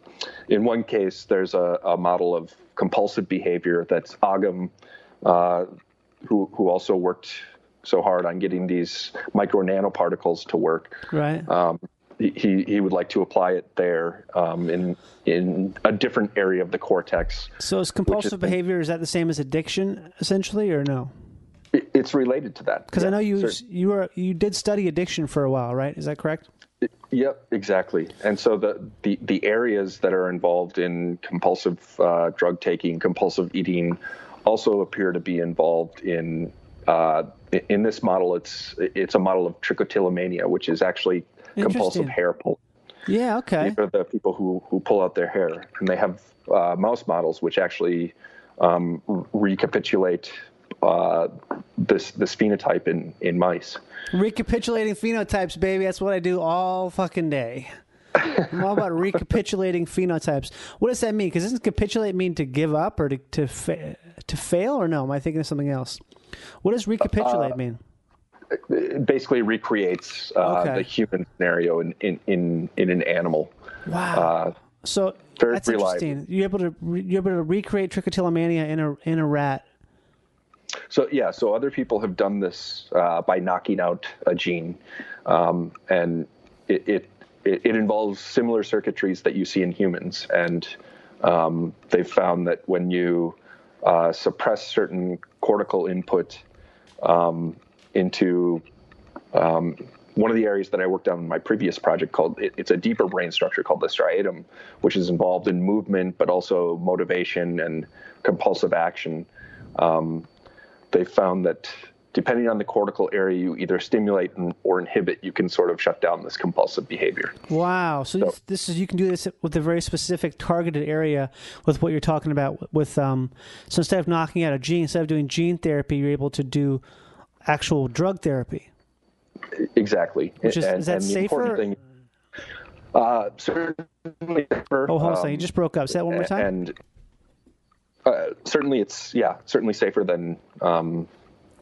in one case, there's a, a model of compulsive behavior that's Agam, uh, who, who also worked so hard on getting these micro nanoparticles to work. Right. Um, he, he he would like to apply it there um, in in a different area of the cortex. so is compulsive behavior is that the same as addiction essentially or no? It, it's related to that Because I know you you were you did study addiction for a while, right? Is that correct? Yep, exactly. And so the, the, the areas that are involved in compulsive uh, drug taking, compulsive eating, also appear to be involved in uh, in this model. It's it's a model of trichotillomania, which is actually compulsive hair pull. Yeah. Okay. These are the people who who pull out their hair, and they have uh, mouse models which actually um, recapitulate uh, this this phenotype in in mice. Recapitulating phenotypes, baby. That's what I do all fucking day. I'm all about recapitulating phenotypes. What does that mean? Because doesn't capitulate mean to give up or to to, fa- to fail or no? Am I thinking of something else? What does recapitulate mean? it basically recreates uh, Okay. the human scenario in, in, in, in an animal. Wow. Uh, so very that's reliable. interesting. You're able to re- you're able to recreate trichotillomania in a in a rat. So yeah, so other people have done this uh, by knocking out a gene, um, and it, it it involves similar circuitries that you see in humans, and um, they've found that when you uh, suppress certain cortical input um, into um, one of the areas that I worked on in my previous project called it, it's a deeper brain structure called the striatum, which is involved in movement, but also motivation and compulsive action. Um, they found that depending on the cortical area you either stimulate or inhibit, you can sort of shut down this compulsive behavior. Wow. So, this, this is you can do this with a very specific targeted area with what you're talking about with um so instead of knocking out a gene, instead of doing gene therapy, you're able to do actual drug therapy. Exactly. Which is- and, is that safer? thing, uh, certainly safer, Oh, hold on a second. um, You just broke up. Say that one more time. And uh, certainly, it's yeah, certainly safer than um,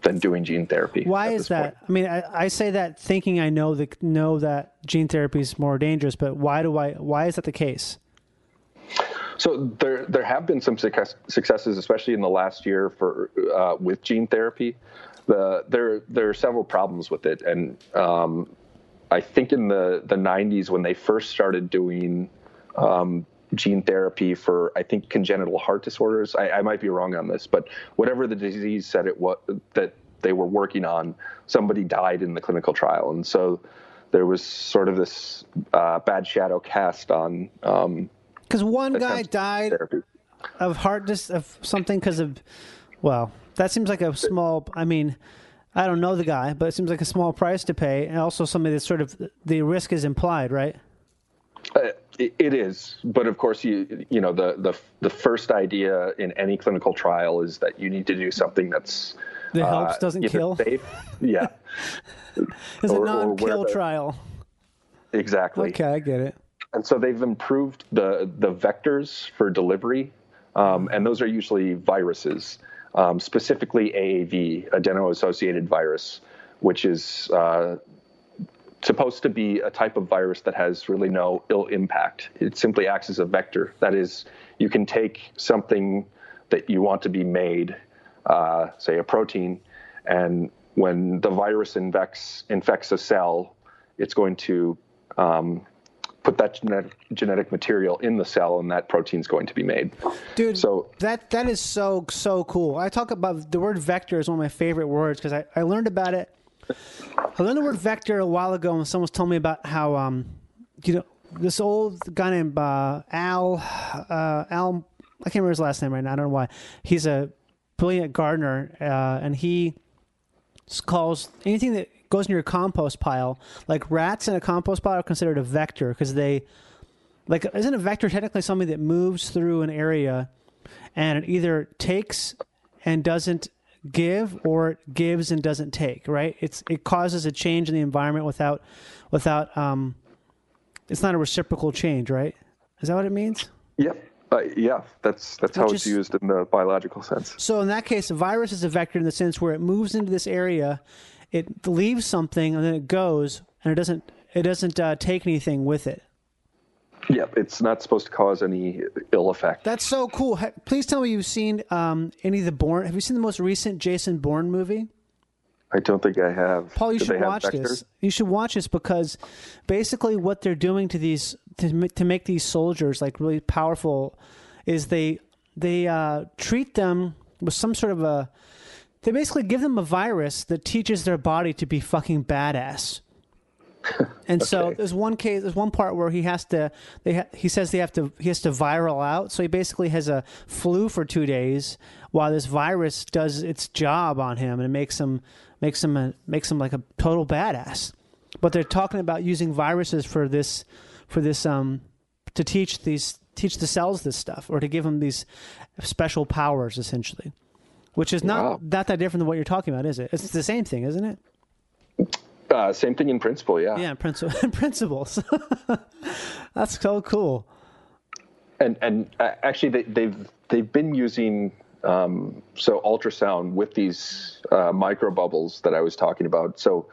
than doing gene therapy. Why is that? point. I mean, I, I say that thinking I know the know that gene therapy is more dangerous, but why do I? Why is that the case? So there there have been some success, successes, especially in the last year for uh, with gene therapy. The there there are several problems with it, and um, I think in the the 90s when they first started doing um, gene therapy for I think congenital heart disorders. I, I might be wrong on this, but whatever the disease said it was that they were working on, somebody died in the clinical trial, and so there was sort of this uh, bad shadow cast on. Um, Because one guy died therapy. of heart dis- of something because of well that seems like a small i mean i don't know the guy but it seems like a small price to pay and also something that's sort of the risk is implied right Uh, it, is, but of course, you you know the the the first idea in any clinical trial is that you need to do something that's that helps uh, doesn't kill? Safe, yeah, it's a non-kill trial? Exactly. okay i get it. And so they've improved the the vectors for delivery, um, and those are usually viruses, um, specifically AAV, adeno-associated virus, which is uh, supposed to be a type of virus that has really no ill impact. It simply acts as a vector. That is, you can take something that you want to be made, uh, say a protein, and when the virus infects infects a cell, it's going to um, put that genetic, genetic material in the cell, and that protein's going to be made. Dude, So- that that is so so cool. I talk about the word vector is one of my favorite words because I, I learned about it. I learned the word vector a while ago, and someone was telling me about how um, you know, this old guy named uh, Al uh, Al. I can't remember his last name right now. I don't know why. He's a brilliant gardener, uh, and he calls anything that goes in your compost pile, like rats in a compost pile, are considered a vector because they, like, isn't a vector technically something that moves through an area, and it either takes and doesn't give, or it gives and doesn't take, right? It's it causes a change in the environment without, without um, it's not a reciprocal change, right? Is that what it means? Yep. Uh, yeah, that's that's how it's is- used in the biological sense. So in that case, a virus is a vector in the sense where it moves into this area, it leaves something, and then it goes, and it doesn't it doesn't uh, take anything with it. Yep, it's not supposed to cause any ill effect. That's so cool. Please tell me you've seen um, any of the Bourne. Have you seen the most recent Jason Bourne movie? I don't think I have. Paul, you Do should watch this. You should watch this because basically what they're doing to these to, to make these soldiers like really powerful is they they uh, treat them with some sort of a they basically give them a virus that teaches their body to be fucking badass. And so there's one case, there's one part where he has to, they ha- he says they have to, he has to viral out. So he basically has a flu for two days while this virus does its job on him and it makes him, makes him, a, makes him like a total badass. But they're talking about using viruses for this, for this, um, to teach these, teach the cells this stuff or to give them these special powers essentially, which is not, Wow. not that different than what you're talking about, is it? It's the same thing, isn't it? Uh, same thing in principle, yeah. Yeah, in principle, in principles. That's so cool. And and uh, actually, they, they've they've been using um, so ultrasound with these uh, micro bubbles that I was talking about. So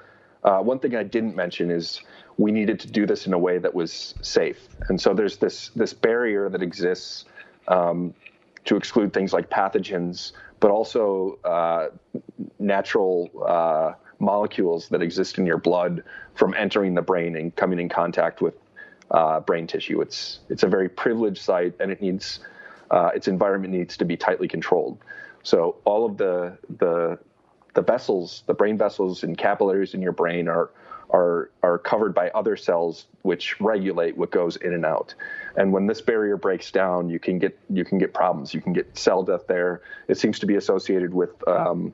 uh, one thing I didn't mention is we needed to do this in a way that was safe. And so there's this this barrier that exists um, to exclude things like pathogens, but also uh, natural uh, molecules that exist in your blood from entering the brain and coming in contact with uh, brain tissue. It's it's a very privileged site, and it needs uh, its environment needs to be tightly controlled. So all of the the the vessels, the brain vessels and capillaries in your brain are are are covered by other cells which regulate what goes in and out. And when this barrier breaks down, you can get you can get problems. You can get cell death there. It seems to be associated with um,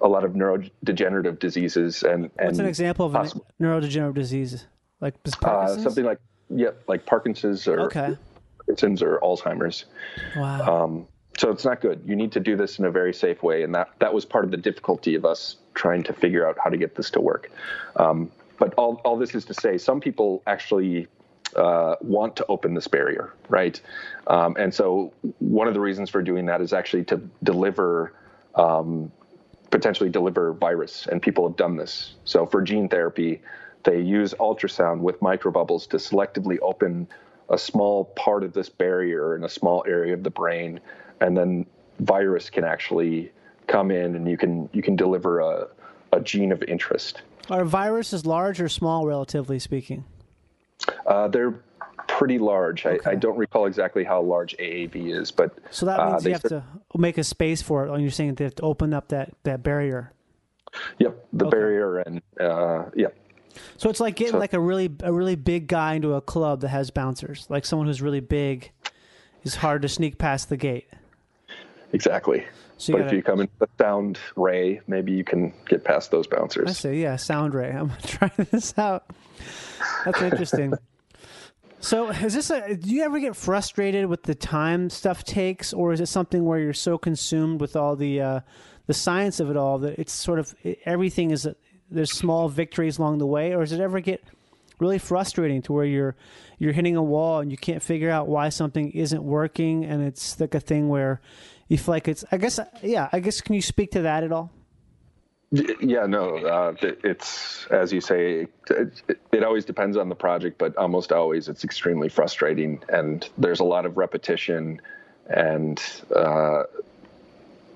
a lot of neurodegenerative diseases and and What's an example of a neurodegenerative disease? Like uh, something like yeah, like Parkinson's or Okay. Parkinson's or Alzheimer's. Wow. Um, so it's not good. You need to do this in a very safe way, and that that was part of the difficulty of us trying to figure out how to get this to work. Um, but all all this is to say, some people actually uh, want to open this barrier, right? Um, and so one of the reasons for doing that is actually to deliver. Um, potentially deliver virus, and people have done this. So for gene therapy, they use ultrasound with microbubbles to selectively open a small part of this barrier in a small area of the brain, and then virus can actually come in, and you can you can deliver a, a gene of interest. Are viruses large or small, relatively speaking? Uh, they're pretty large. I, I don't recall exactly how large AAV is, but So that uh, means they you have to make a space for it. And you're saying they have to open up that, that barrier. Yep, the Okay. barrier and uh, yeah. So it's like getting So- like a really a really big guy into a club that has bouncers. Like someone who's really big is hard to sneak past the gate. Exactly. So but gotta- if you come in a sound ray, maybe you can get past those bouncers. I say, yeah, sound ray. I'm trying this out. That's interesting. So, is this a? Do you ever get frustrated with the time stuff takes, or is it something where you're so consumed with all the uh, the science of it all that it's sort of everything is there's small victories along the way, or does it ever get really frustrating to where you're you're hitting a wall and you can't figure out why something isn't working, and it's like a thing where you feel like it's. I guess, yeah. I guess, can you speak to that at all? Yeah, no, uh, it's as you say. It, it always depends on the project, but almost always it's extremely frustrating, and there's a lot of repetition, and uh,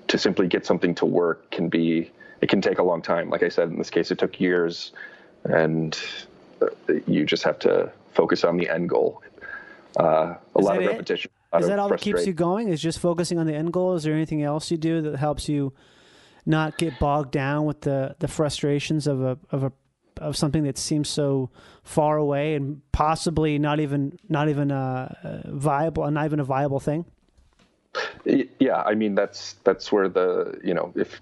to simply get something to work can be it can take a long time. Like I said, in this case, it took years, and uh, you just have to focus on the end goal. Uh, a lot of repetition. Is that all that keeps you going? Is just focusing on the end goal? Is there anything else you do that helps you not get bogged down with the, the frustrations of a of a of something that seems so far away and possibly not even not even uh, uh, viable, not even a viable thing? Yeah, I mean that's that's where the you know if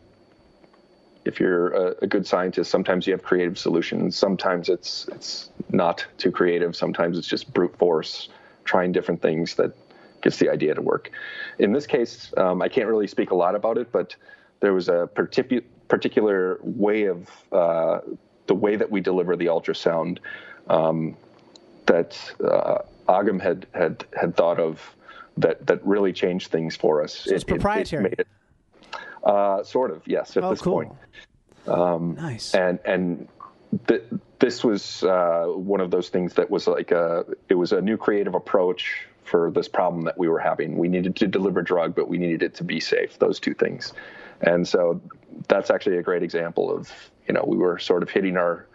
if you're a, a good scientist, sometimes you have creative solutions. Sometimes it's it's not too creative. Sometimes it's just brute force, trying different things that gets the idea to work. In this case, um, I can't really speak a lot about it, but there was a particu- particular way of uh, the way that we deliver the ultrasound um, that uh, Agam had had had thought of that that really changed things for us. So it's proprietary. made it- uh, sort of, yes. At Oh, this cool. point, Um, nice. and and th- this was uh, one of those things that was like a it was a new creative approach for this problem that we were having. We needed to deliver drug, but we needed it to be safe. Those two things, and so that's actually a great example of you know we were sort of hitting our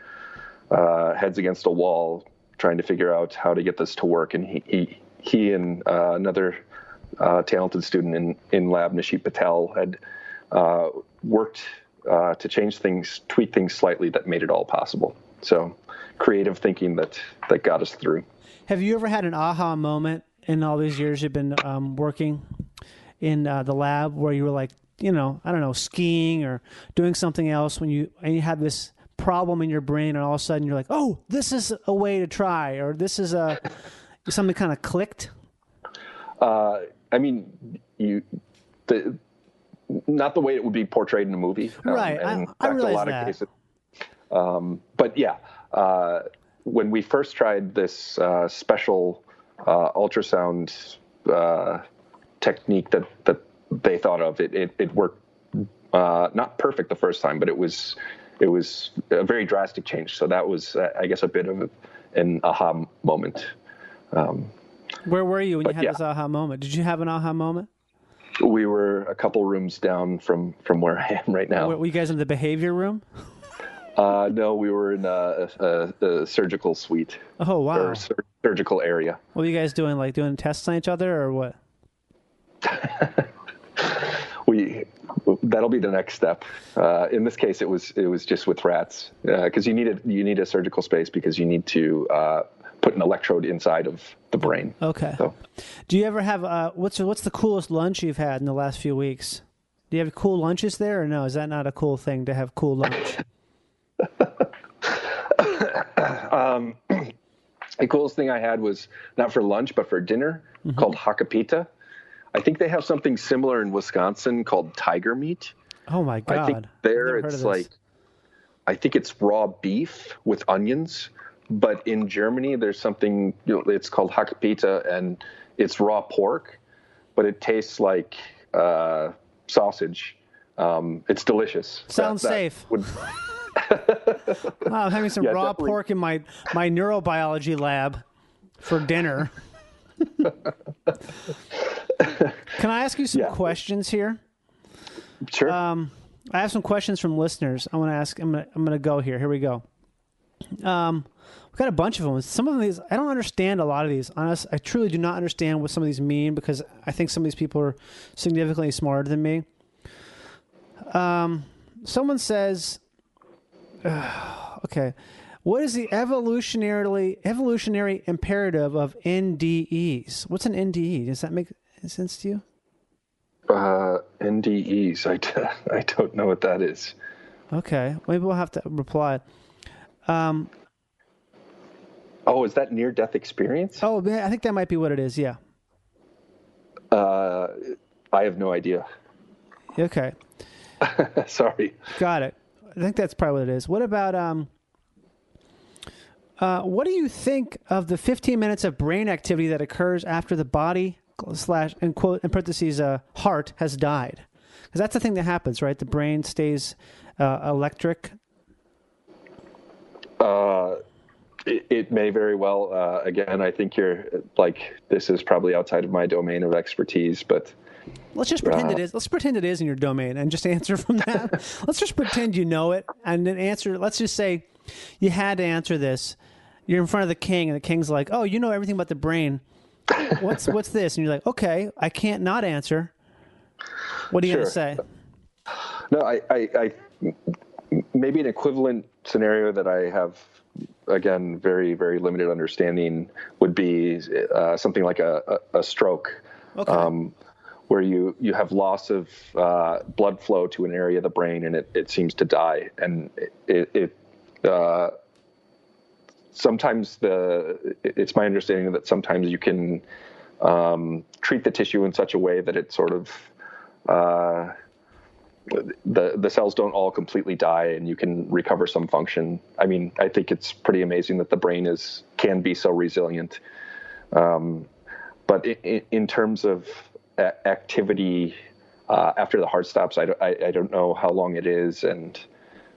uh, heads against a wall trying to figure out how to get this to work, and he he, he and uh, another uh, talented student in in lab, Nishit Patel, had uh, worked uh, to change things, tweak things slightly that made it all possible. So, creative thinking that that got us through. Have you ever had an aha moment in all these years you've been um, working in uh, the lab where you were like, you know, I don't know, skiing or doing something else when you and you have this problem in your brain and all of a sudden you're like, oh, this is a way to try or this is a something kind of clicked. Uh, I mean, you the not the way it would be portrayed in a movie, um, Right, I- in I fact, a lot that. of cases. Um, but yeah, uh, when we first tried this uh, special uh, ultrasound uh, technique that that they thought of, it it, it worked uh, not perfect the first time, but it was it was a very drastic change. So that was, uh, I guess, a bit of an aha moment. Where were you when you had yeah. this aha moment? Did you have an aha moment? We were a couple rooms down from from where I am right now. Were, were you guys in the behavior room? Uh, no, we were in a, a, a surgical suite Oh wow! or sur- surgical area. What were you guys doing? Like doing tests on each other or what? We that'll be the next step. Uh, in this case, it was it was just with rats because you needed you need a surgical space because you need to uh, put an electrode inside of the brain. Okay. So Do you ever have uh, what's what's the coolest lunch you've had in the last few weeks? Do you have cool lunches there, or no? Is that not a cool thing to have cool lunch? the coolest thing I had was not for lunch but for dinner called hakapita. I think they have something similar in Wisconsin called tiger meat. Oh my god! I think there never heard of it's like, I think it's raw beef with onions. But in Germany, there's something you know, it's called hackpita, and it's raw pork, but it tastes like uh, sausage. Um, it's delicious. Sounds safe. Would, Wow, I'm having some Yeah, raw definitely. pork in my my neurobiology lab for dinner. Can I ask you some Yeah. questions here? sure. Um, I have some questions from listeners. I want to ask. I'm gonna I'm gonna go here. Here we go. Um, we've got a bunch of them. Some of these I don't understand. A lot of these, honest, I truly do not understand what some of these mean because I think some of these people are significantly smarter than me. Um, someone says, okay, what is the evolutionarily evolutionary imperative of NDEs? What's an NDE? Does that make sense to you? uh, NDEs. I, d- I don't know what that is. Okay, maybe we'll have to reply. Um, Oh, is that near death experience? oh, I think that might be what it is. Yeah. Uh, I have no idea. Okay, Sorry. got it. I think that's probably what it is. What about um? Uh, what do you think of the 15 minutes of brain activity that occurs after the body slash and quote in parentheses uh, heart has died? Because that's the thing that happens, right? The brain stays uh, electric. Uh, it, it may very well. Uh, again, I think you're like this is probably outside of my domain of expertise, but Let's just pretend it is. Let's pretend it is in your domain and just answer from that. let's just pretend you know it and then answer. Let's just say you had to answer this. you're in front of the king, and the king's like, "Oh, you know everything about the brain. What's what's this?" And you're like, "Okay, I can't not answer." What are you Sure. gonna say? No, I, I, I maybe an equivalent scenario that I have again very very limited understanding would be uh, something like a, a, a stroke, Okay. um, where you you have loss of uh, blood flow to an area of the brain and it, it seems to die, and it, it uh, sometimes the it's my understanding that sometimes you can um, treat the tissue in such a way that it sort of uh, the the cells don't all completely die and you can recover some function. I mean, I think it's pretty amazing that the brain is can be so resilient. Um, but in, in terms of activity uh, after the heart stops, I I, I don't know how long it is and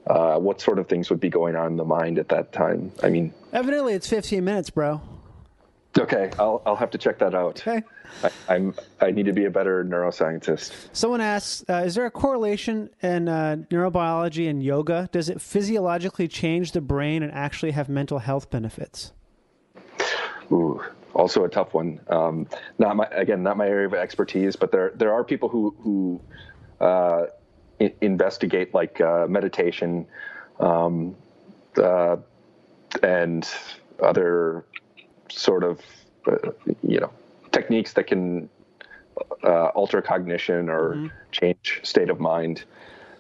uh, what sort of things would be going on in the mind at that time. I mean, Evidently, it's 15 minutes, bro. okay, I'll I'll have to check that out. Okay. I, I'm I need to be a better neuroscientist. Someone asks, uh, is there a correlation in uh, neurobiology and yoga? Does it physiologically change the brain and actually have mental health benefits? Ooh, also a tough one. Um, not my again, not my area of expertise, but there there are people who who uh, Investigate like uh, meditation um, uh, and other sort of uh, you know techniques that can uh, alter cognition or change state of mind.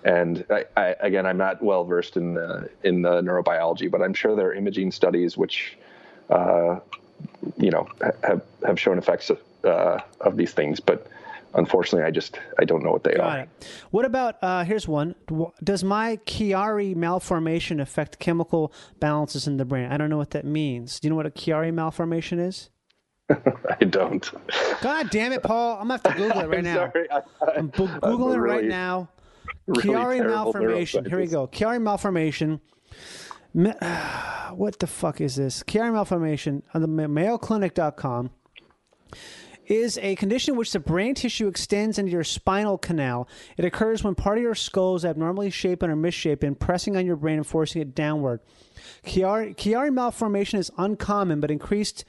And I, I, again, I'm not well versed in the in the neurobiology, but I'm sure there are imaging studies which uh, you know ha- have have shown effects of, uh, of these things, but unfortunately, I just I don't know what they Got are. it. What about, uh, here's one. Does my Chiari malformation affect chemical balances in the brain? I don't know what that means. Do you know what a Chiari malformation is? I don't. God damn it, Paul. I'm to have to Google it right I'm now. sorry. I, I'm bo- Googling it right now. really Chiari malformation. Here we go. Chiari malformation. Me- what the fuck is this? Chiari malformation on the MayoClinic.com is a condition in which the brain tissue extends into your spinal canal. It occurs when part of your skull is abnormally shapen or misshapen, pressing on your brain and forcing it downward. Chiari, Chiari malformation is uncommon, but increased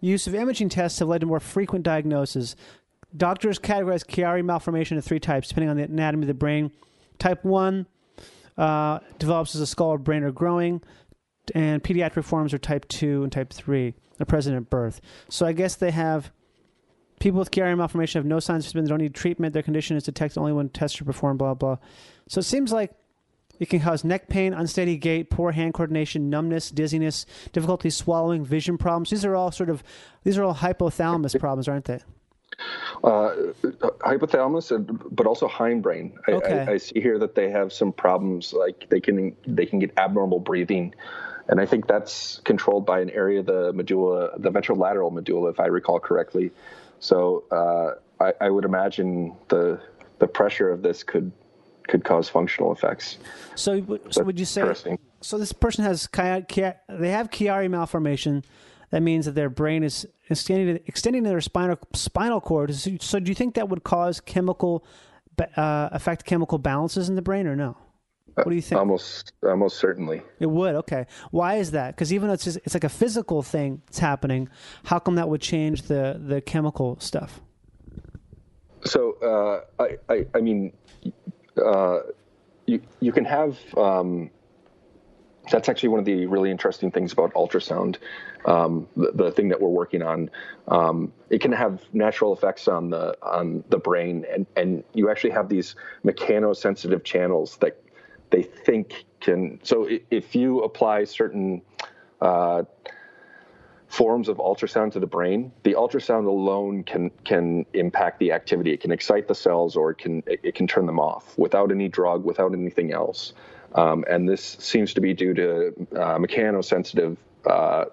use of imaging tests have led to more frequent diagnosis. Doctors categorize Chiari malformation into three types, depending on the anatomy of the brain. Type 1 uh, develops as the skull or brain are growing, and pediatric forms are type 2 and type 3, are present at birth. So I guess they have people with Chiari malformation have no signs of symptoms, they don't need treatment, their condition is detected only when tests are performed, blah, blah. So it seems like it can cause neck pain, unsteady gait, poor hand coordination, numbness, dizziness, difficulty swallowing, vision problems. These are all sort of these are all hypothalamus problems, aren't they? Uh, hypothalamus, but also hindbrain. I, Okay. I, I see here that they have some problems, like they can they can get abnormal breathing, and I think that's controlled by an area of the medulla, the ventrolateral medulla, if I recall correctly. So uh, I, I would imagine the the pressure of this could could cause functional effects. So, so would you say? So this person has they have Chiari malformation. That means that their brain is extending extending their spinal spinal cord. So, so do you think that would cause chemical uh, affect chemical balances in the brain or no? What do you think? Almost almost certainly. It would. Okay. Why is that? Because even though it's just, it's like a physical thing that's happening, how come that would change the the chemical stuff? So uh, I, I, I mean, uh, you you can have. Um, that's actually one of the really interesting things about ultrasound. Um, the, the thing that we're working on, um, it can have natural effects on the on the brain, and and you actually have these mechanosensitive channels that they think can. So if you apply certain uh, forms of ultrasound to the brain, the ultrasound alone can can impact the activity. It can excite the cells, or it can it, can turn them off without any drug, without anything else. Um, and this seems to be due to uh, mechanosensitive uh,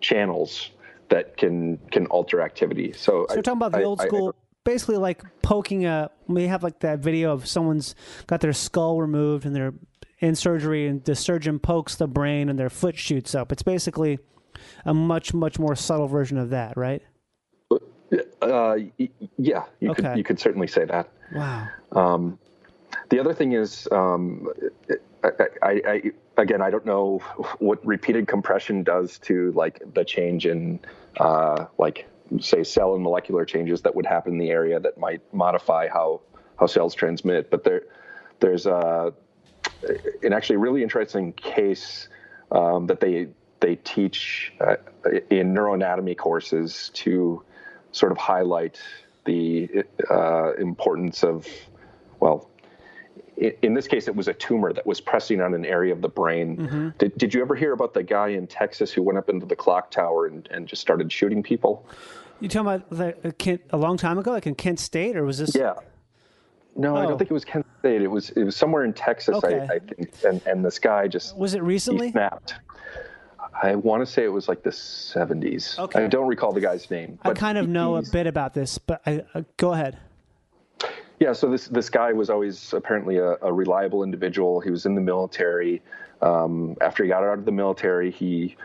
channels that can can alter activity. So, So we're talking about the I- old I- I school, basically like poking a. We have like that video of someone's got their skull removed and they're in surgery, and the surgeon pokes the brain and their foot shoots up. It's basically a much much more subtle version of that, right? Uh, yeah, you Okay. could you could certainly say that. Wow. The other thing is, um, I, I, I, again, I don't know what repeated compression does to like the change in uh, like say cell and molecular changes that would happen in the area that might modify how how cells transmit. But there there's a an actually really interesting case um, that they they teach uh, in neuroanatomy courses to sort of highlight the uh, importance of well in this case, it was a tumor that was pressing on an area of the brain. Mm-hmm. Did, did you ever hear about the guy in Texas who went up into the clock tower and, and just started shooting people? You talking about the, Kent, a long time ago, like in Kent State, or was this? Yeah. No, oh. I don't oh. think it was Kent State. It was it was somewhere in Texas, okay. I, I, think. And and this guy just was it recently? snapped. I want to say it was like the 70s. Okay. I don't recall the guy's name. I kind of know a bit about this, but I, uh, go ahead. Yeah, so this this guy was always apparently a, a reliable individual. He was in the military. Um, after he got out of the military, he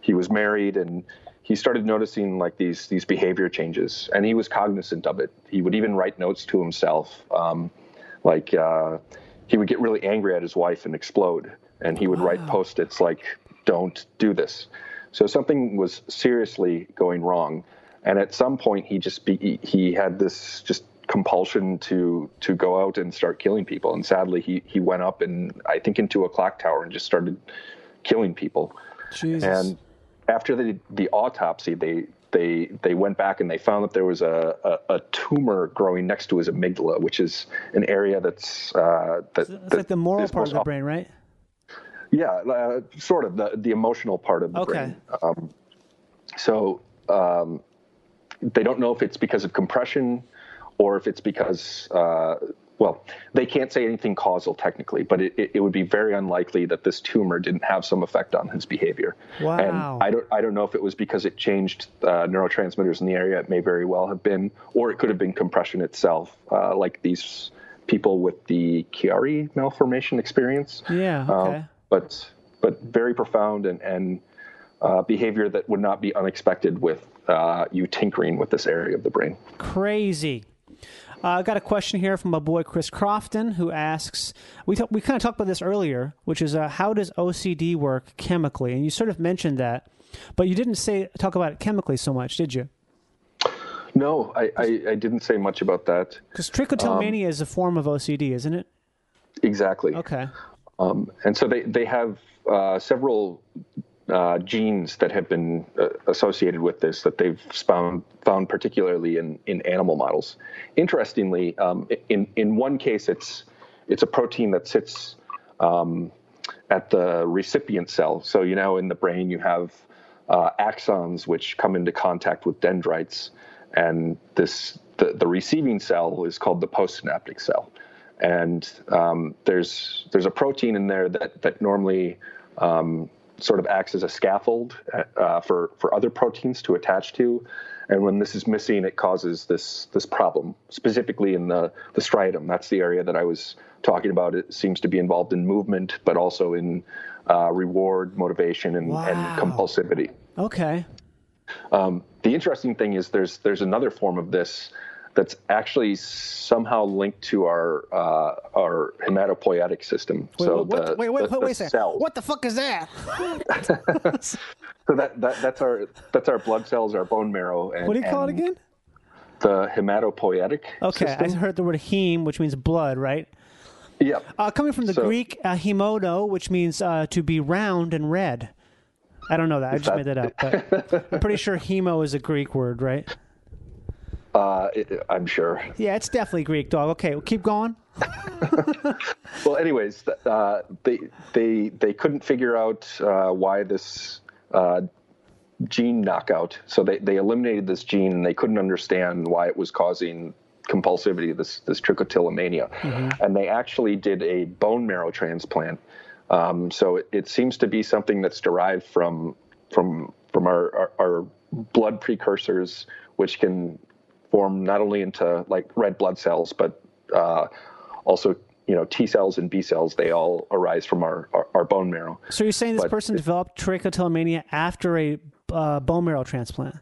he was married and he started noticing like these these behavior changes, and he was cognizant of it. He would even write notes to himself, um, like uh, he would get really angry at his wife and explode, and he would wow. write post-its like "Don't do this." So something was seriously going wrong, and at some point he just be, he had this just compulsion to to go out and start killing people. And sadly, he he went up and I think into a clock tower and just started killing people. Jesus. And after the the autopsy, they they they went back and they found that there was a, a, a tumor growing next to his amygdala, which is an area that's uh, that, it's that like the moral part of the brain, right? Yeah, uh, sort of the the emotional part of the okay. brain. Um, so um, they don't know if it's because of compression or if it's because, uh, well, they can't say anything causal technically, but it, it, it, would be very unlikely that this tumor didn't have some effect on his behavior. Wow. And I don't, I don't know if it was because it changed uh, neurotransmitters in the area. It may very well have been, or it could have been compression itself, uh, like these people with the Chiari malformation experience. Yeah. Um, okay. but but very profound and and uh, behavior that would not be unexpected with uh, you tinkering with this area of the brain. Crazy. Uh, I got a question here from my boy Chris Crofton who asks we talk, we kind of talked about this earlier, which is uh, how does OCD work chemically? And you sort of mentioned that, but you didn't say talk about it chemically so much, did you? No, I, I, I didn't say much about that. Because trichotillomania um, is a form of OCD, isn't it? Exactly. Okay. Um, and so they they have uh, several uh, genes that have been uh, associated with this that they've found found particularly in, in animal models. Interestingly, um, in in one case, it's it's a protein that sits um, at the recipient cell. So you know, in the brain, you have uh, axons which come into contact with dendrites, and this the, the receiving cell is called the postsynaptic cell. And um, there's there's a protein in there that that normally um, sort of acts as a scaffold uh, for for other proteins to attach to, and when this is missing, it causes this this problem. Specifically in the the striatum, that's the area that I was talking about. It seems to be involved in movement, but also in uh, reward, motivation, and, wow. and compulsivity. Okay. Um, the interesting thing is there's there's another form of this that's actually somehow linked to our uh, our hematopoietic system. Wait, so what, the, wait, wait, the, wait, second. What the fuck is that? so that, that that's our that's our blood cells, our bone marrow. And, what do you call it again? The hematopoietic. Okay, system. I heard the word heme, which means blood, right? Yeah. Uh, coming from the so, Greek uh, hemodo, which means uh, to be round and red. I don't know that. I just that, made that up. But I'm pretty sure hemo is a Greek word, right? Uh, I'm sure. Yeah, it's definitely Greek dog. Okay, well, keep going. well, anyways, uh, they they they couldn't figure out uh, why this uh, gene knockout. So they, they eliminated this gene, and they couldn't understand why it was causing compulsivity, this this trichotillomania. Mm-hmm. And they actually did a bone marrow transplant. Um, so it, it, seems to be something that's derived from from from our, our, our blood precursors, which can form not only into like red blood cells, but uh, also you know T cells and B cells. They all arise from our our, our bone marrow. So you're saying this but person developed trichotillomania after a uh, bone marrow transplant?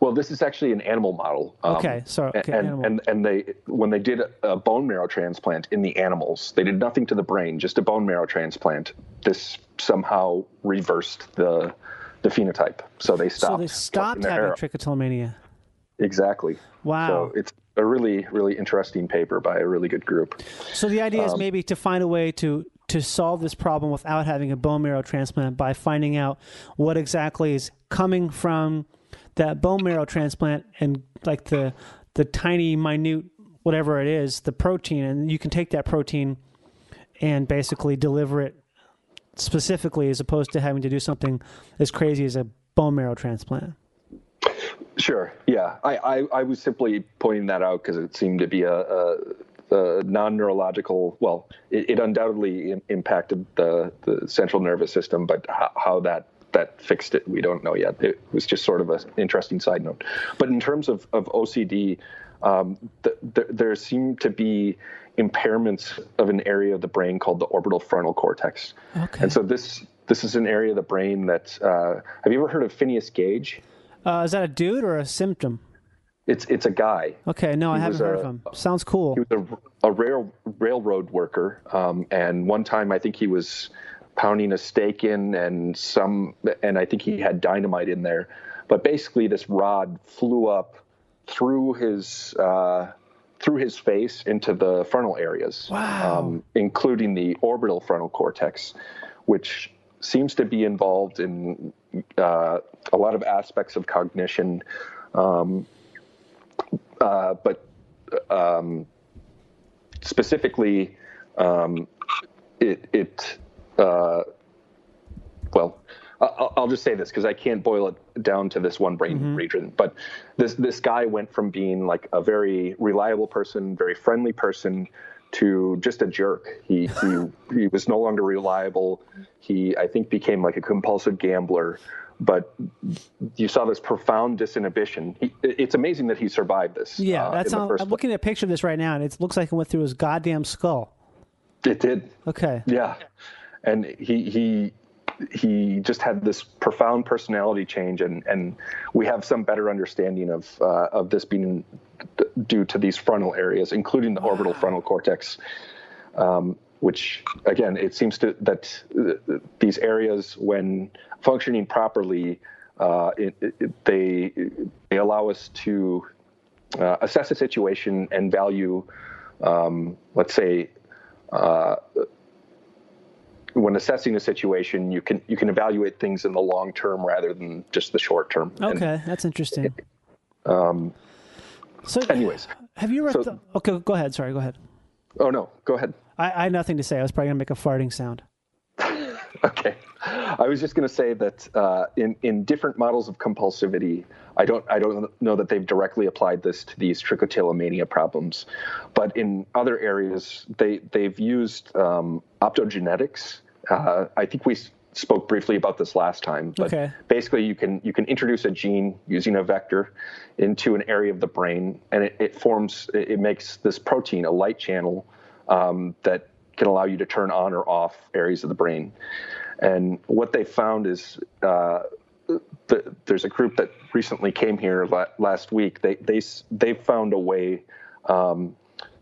Well, this is actually an animal model. Um, okay, so okay, and, animal. and and they when they did a bone marrow transplant in the animals, they did nothing to the brain, just a bone marrow transplant. This somehow reversed the the phenotype, so they stopped. So they stopped having trichotillomania. Exactly. Wow. So it's a really really interesting paper by a really good group. So the idea um, is maybe to find a way to to solve this problem without having a bone marrow transplant by finding out what exactly is coming from that bone marrow transplant and like the the tiny minute whatever it is the protein and you can take that protein and basically deliver it specifically as opposed to having to do something as crazy as a bone marrow transplant sure yeah. I i, I was simply pointing that out because it seemed to be a, a the non-neurological well it, it undoubtedly impacted the, the central nervous system but how, how, that that fixed it we don't know yet. It was just sort of an interesting side note. But in terms of, of ocd um, the, the, there seem to be impairments of an area of the brain called the orbital frontal cortex. Okay. and so this this is an area of the brain that uh, have you ever heard of phineas gage uh, is that a dude or a symptom it's it's a guy. Okay, no, he I haven't heard a, of him. Sounds cool. He was a, a rail, railroad worker, um, and one time I think he was pounding a stake in, and some, and I think he had dynamite in there. But basically, this rod flew up through his uh, through his face into the frontal areas, wow. um, including the orbital frontal cortex, which seems to be involved in uh, a lot of aspects of cognition. Um, uh, but um, specifically, um, it, it uh, well, I'll, I'll, just say this because I can't boil it down to this one brain mm-hmm. region. But this this guy went from being like a very reliable person, very friendly person, to just a jerk. He he he was no longer reliable. He I think became like a compulsive gambler but you saw this profound disinhibition. He, it's amazing that he survived this. Yeah, uh, that's how, I'm looking at a picture of this right now, and it looks like it went through his goddamn skull. It did. Okay. Yeah, and he he he just had this profound personality change, and and we have some better understanding of uh, of this being due to these frontal areas, including the wow. orbital frontal cortex. Um, which again, it seems to that uh, these areas, when functioning properly, uh, it, it, they they allow us to uh, assess a situation and value, um, let's say, uh, when assessing a situation, you can you can evaluate things in the long term rather than just the short term. Okay, and, that's interesting. Um, so, anyways, have you read? So, the, okay, go ahead. Sorry, go ahead. Oh no, go ahead. I, I had nothing to say. I was probably gonna make a farting sound. okay. I was just going to say that uh, in in different models of compulsivity, I don't I don't know that they've directly applied this to these trichotillomania problems, but in other areas they they've used um, optogenetics. Uh, I think we spoke briefly about this last time, but okay. basically you can you can introduce a gene using a vector into an area of the brain, and it, it forms it makes this protein a light channel um, that can allow you to turn on or off areas of the brain. And what they found is uh, the, there's a group that recently came here la- last week. They they they found a way um,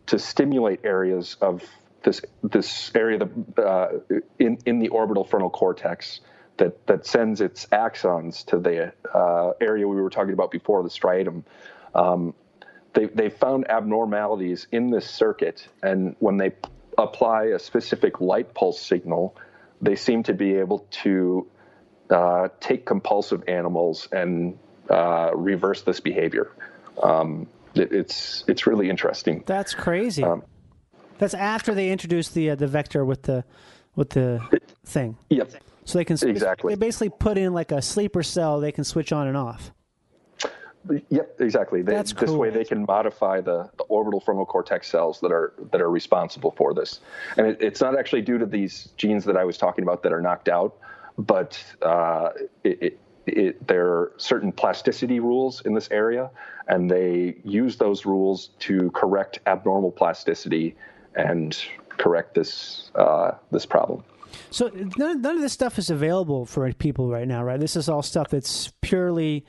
to stimulate areas of this this area the, uh, in in the orbital frontal cortex that that sends its axons to the uh, area we were talking about before, the striatum. Um, they they found abnormalities in this circuit, and when they apply a specific light pulse signal, they seem to be able to uh, take compulsive animals and uh, reverse this behavior. Um, it, it's it's really interesting. That's crazy. Um, That's after they introduced the uh, the vector with the with the thing. Yep. So they can exactly. They basically put in like a sleeper cell. They can switch on and off. Yep, exactly. They, That's cool. This way, they can modify the, the, orbital frontal cortex cells that are that are responsible for this, and it, it's not actually due to these genes that I was talking about that are knocked out, but uh, it, it, it, there are certain plasticity rules in this area, and they use those rules to correct abnormal plasticity and correct this uh, this problem. So none, none of this stuff is available for people right now, right? This is all stuff that's purely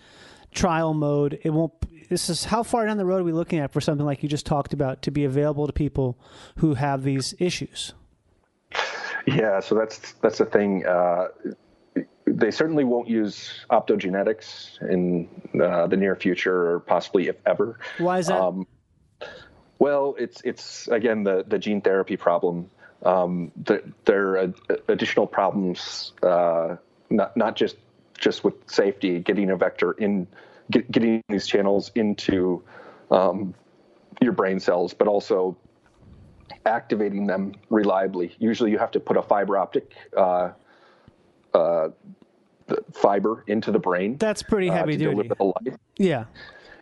trial mode. It won't. This is how far down the road are we looking at for something like you just talked about to be available to people who have these issues? Yeah, so that's that's the thing. Uh, they certainly won't use optogenetics in uh, the near future, or possibly if ever. Why is that? Um, well, it's it's again the the gene therapy problem. Um, the, there are additional problems, uh, not not just just with safety, getting a vector in, get, getting these channels into um, your brain cells, but also activating them reliably. Usually, you have to put a fiber optic uh, uh, fiber into the brain. That's pretty uh, heavy duty. Yeah.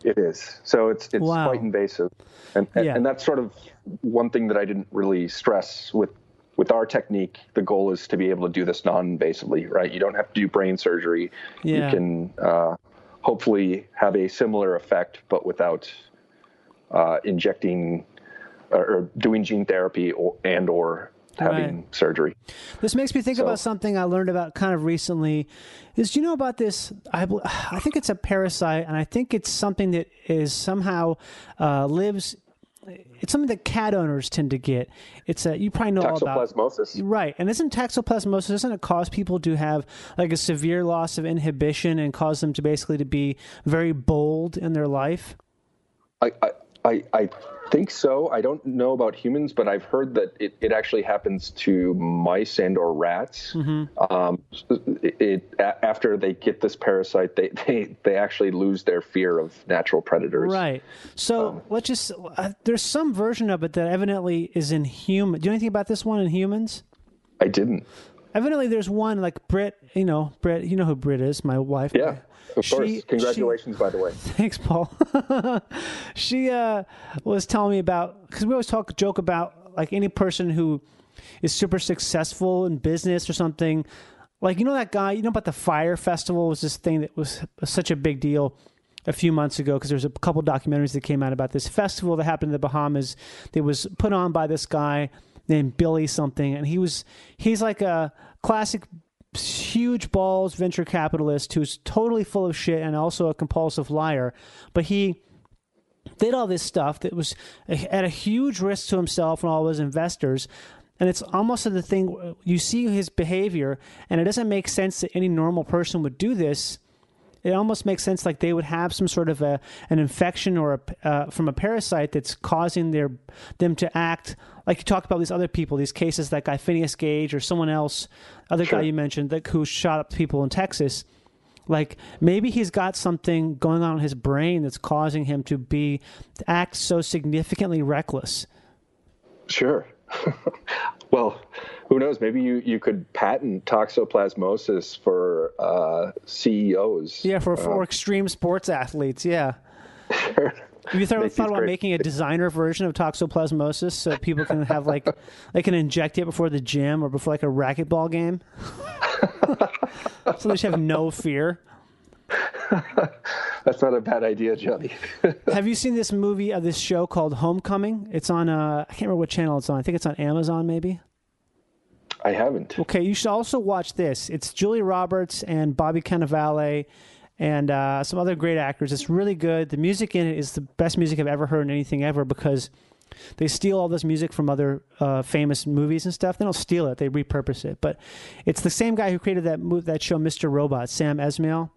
It is. So it's it's wow. quite invasive, and and, yeah. and that's sort of one thing that I didn't really stress with with our technique. The goal is to be able to do this non-invasively, right? You don't have to do brain surgery. Yeah. You can uh, hopefully have a similar effect, but without uh, injecting or doing gene therapy or and or having right. surgery. This makes me think so, about something I learned about kind of recently. Is do you know about this? I I think it's a parasite, and I think it's something that is somehow uh, lives. It's something that cat owners tend to get. It's a you probably know all about right? And isn't toxoplasmosis? Doesn't it cause people to have like a severe loss of inhibition and cause them to basically to be very bold in their life? I, I I, I think so. I don't know about humans, but I've heard that it, it actually happens to mice and or rats. Mm-hmm. Um, it, it, after they get this parasite, they, they, they actually lose their fear of natural predators. Right. So um, let's just uh, there's some version of it that evidently is in human. Do you know anything about this one in humans? I didn't. Evidently, there's one like Brit. You know, Brit. You know who Brit is? My wife. Yeah. Of she, course. Congratulations, she, by the way. Thanks, Paul. she uh, was telling me about because we always talk joke about like any person who is super successful in business or something. Like you know that guy, you know about the Fyre Festival was this thing that was such a big deal a few months ago because there's a couple documentaries that came out about this festival that happened in the Bahamas. That was put on by this guy named Billy something, and he was he's like a classic huge balls venture capitalist who's totally full of shit and also a compulsive liar. But he did all this stuff that was at a huge risk to himself and all his investors. And it's almost the thing you see his behavior, and it doesn't make sense that any normal person would do this it almost makes sense like they would have some sort of a an infection or a, uh, from a parasite that's causing their them to act like you talked about these other people, these cases that guy Phineas Gage or someone else, other sure. guy you mentioned that who shot up people in Texas. Like maybe he's got something going on in his brain that's causing him to be to act so significantly reckless. Sure. well, who knows? Maybe you, you could patent toxoplasmosis for uh, CEOs. Yeah, for, for uh, extreme sports athletes. Yeah. Have you thought, thought about making a designer version of toxoplasmosis so people can have like they can inject it before the gym or before like a racquetball game, so they should have no fear. That's not a bad idea, Johnny. have you seen this movie of uh, this show called Homecoming? It's on uh, I can't remember what channel it's on. I think it's on Amazon, maybe. I haven't. Okay, you should also watch this. It's Julia Roberts and Bobby Cannavale and uh, some other great actors. It's really good. The music in it is the best music I've ever heard in anything ever because they steal all this music from other uh, famous movies and stuff. They don't steal it; they repurpose it. But it's the same guy who created that that show, Mr. Robot, Sam Esmail.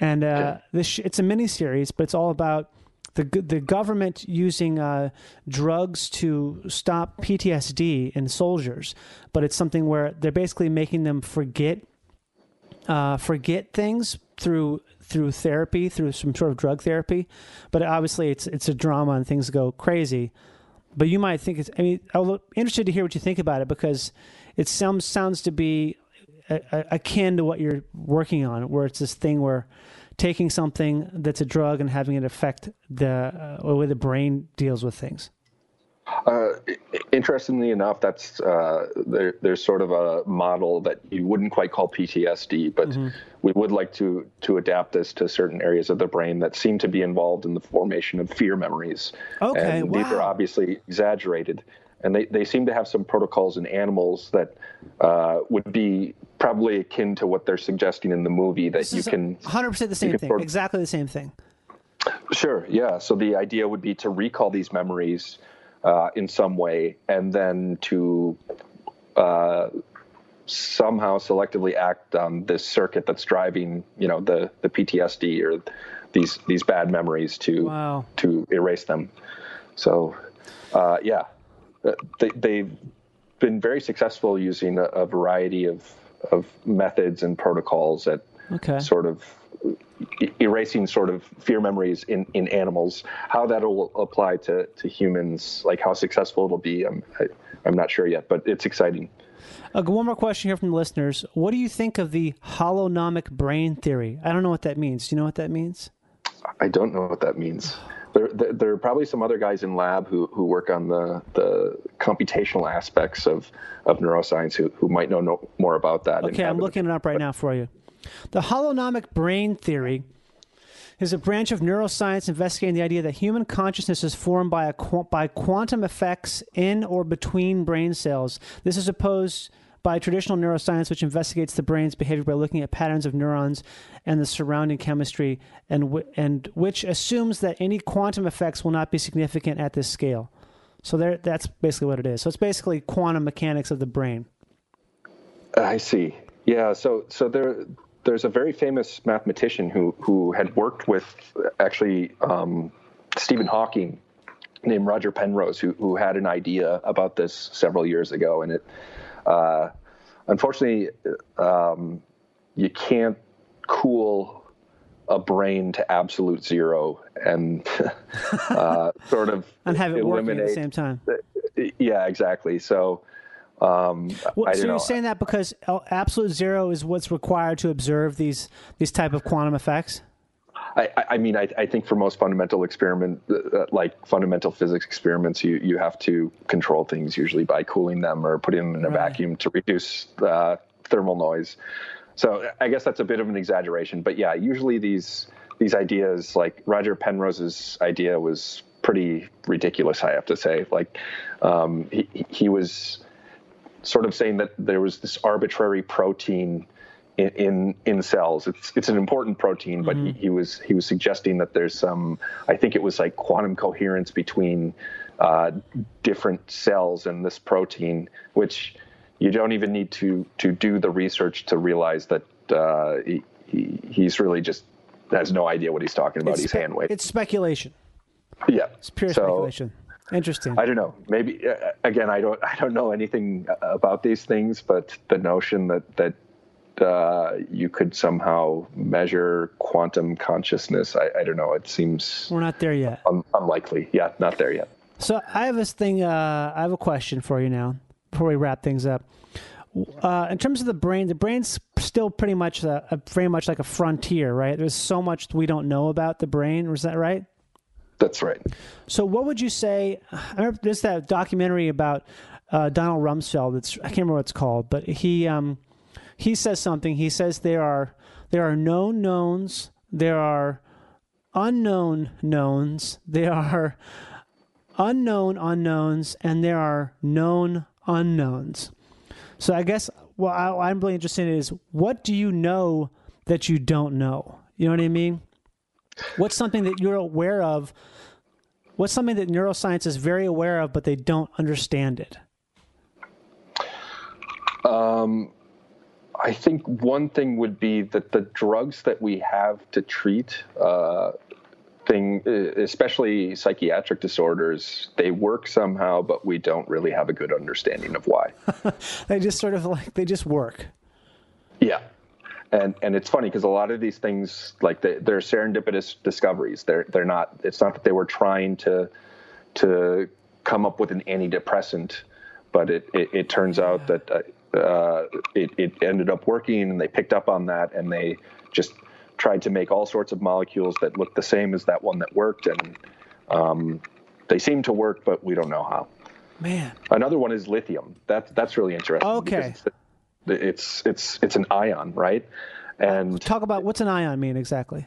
And uh, this sh- it's a mini series, but it's all about the the government using uh, drugs to stop PTSD in soldiers, but it's something where they're basically making them forget uh, forget things through through therapy, through some sort of drug therapy. But obviously, it's it's a drama and things go crazy. But you might think it's. I mean, I'm interested to hear what you think about it because it sounds sounds to be a, a, akin to what you're working on, where it's this thing where taking something that's a drug and having it affect the uh, way the brain deals with things? Uh, interestingly enough, that's uh, there, there's sort of a model that you wouldn't quite call PTSD, but mm-hmm. we would like to to adapt this to certain areas of the brain that seem to be involved in the formation of fear memories. Okay, and wow. these are obviously exaggerated. and they, they seem to have some protocols in animals that uh, would be probably akin to what they're suggesting in the movie that you can 100% the same thing. sort of- Exactly the same thing. Sure, yeah. So the idea would be to recall these memories uh, in some way and then to uh, somehow selectively act on this circuit that's driving, you know, the, the PTSD or these these bad memories to Wow. to erase them. So, uh, yeah, Uh, they, they've been very successful using a, a variety of of methods and protocols at Okay. sort of erasing sort of fear memories in, in animals. How that'll apply to, to humans, like how successful it'll be, I'm I, I'm not sure yet, but it's exciting. Uh, one more question here from the listeners. What do you think of the holonomic brain theory? I don't know what that means. Do you know what that means? I don't know what that means. There, there, are probably some other guys in lab who, who work on the, the computational aspects of, of neuroscience who, who might know no, more about that. Okay, I'm looking it up right now for you. The holonomic brain theory is a branch of neuroscience investigating the idea that human consciousness is formed by, a, by quantum effects in or between brain cells. This is opposed by traditional neuroscience, which investigates the brain's behavior by looking at patterns of neurons and the surrounding chemistry, and, w- and which assumes that any quantum effects will not be significant at this scale. So there, that's basically what it is. So it's basically quantum mechanics of the brain. I see. Yeah. So so there there's a very famous mathematician who who had worked with actually um, Stephen Hawking named Roger Penrose who who had an idea about this several years ago, and it uh, unfortunately um, you can't cool a brain to absolute zero and uh, sort of And have it working at the same time. yeah exactly so um, Well, so don't you're know. saying that because absolute zero is what's required to observe these these type of quantum effects? I, I- mean, I, I think for most fundamental experiment, uh, like fundamental physics experiments, you, you have to control things usually by cooling them or putting them in a Right. vacuum to reduce uh, thermal noise. So I guess that's a bit of an exaggeration, but yeah, usually these these ideas, like Roger Penrose's idea, was pretty ridiculous. I have to say, like um, he he was sort of saying that there was this arbitrary protein in in, in cells. It's it's an important protein, but he, he was he was suggesting that there's some. I think it was like quantum coherence between uh, different cells in this protein, which you don't even need to to do the research to realize that uh, he, he he's really just has no idea what he's talking about. he's spe- hand waving. it's speculation. Yeah, It's pure So- speculation. Interesting. I don't know. Maybe uh, again, I don't. I don't know anything uh, about these things, but the notion that that uh, you could somehow measure quantum consciousness, I, I don't know. It seems We're not there yet. un- unlikely. Yeah, not there yet. So I have this thing. Uh, I have a question for you now before we wrap things up. Uh, in terms of the brain, the brain's still pretty much a, a, very much like a frontier, right? There's so much we don't know about the brain. Is that right? That's right. So, what would you say? I remember there's that documentary about uh, Donald Rumsfeld. It's I can't remember what it's called, but he um, he says something. He says there are there are known knowns, there are unknown knowns, there are unknown unknowns, and there are known unknowns. So, I guess what I, I'm really interested in is what do you know that you don't know? You know what I mean? What's something that you're aware of What's something that neuroscience is very aware of, but they don't understand it? Um, I think one thing would be that the drugs that we have to treat uh, thing, uh, especially psychiatric disorders, they work somehow, but we don't really have a good understanding of why. They just sort of like they just work. Yeah. And and it's funny because a lot of these things, like they, they're serendipitous discoveries. They're they're not. It's not that they were trying to to come up with an antidepressant, but it it, it turns out that uh, uh, it it ended up working, and they picked up on that, and they just tried to make all sorts of molecules that looked the same as that one that worked, and um, they seem to work, but we don't know how. Man, Another one is lithium. That that's really interesting. Okay. It's, it's it's it's an ion, right? And talk about what's an ion mean exactly?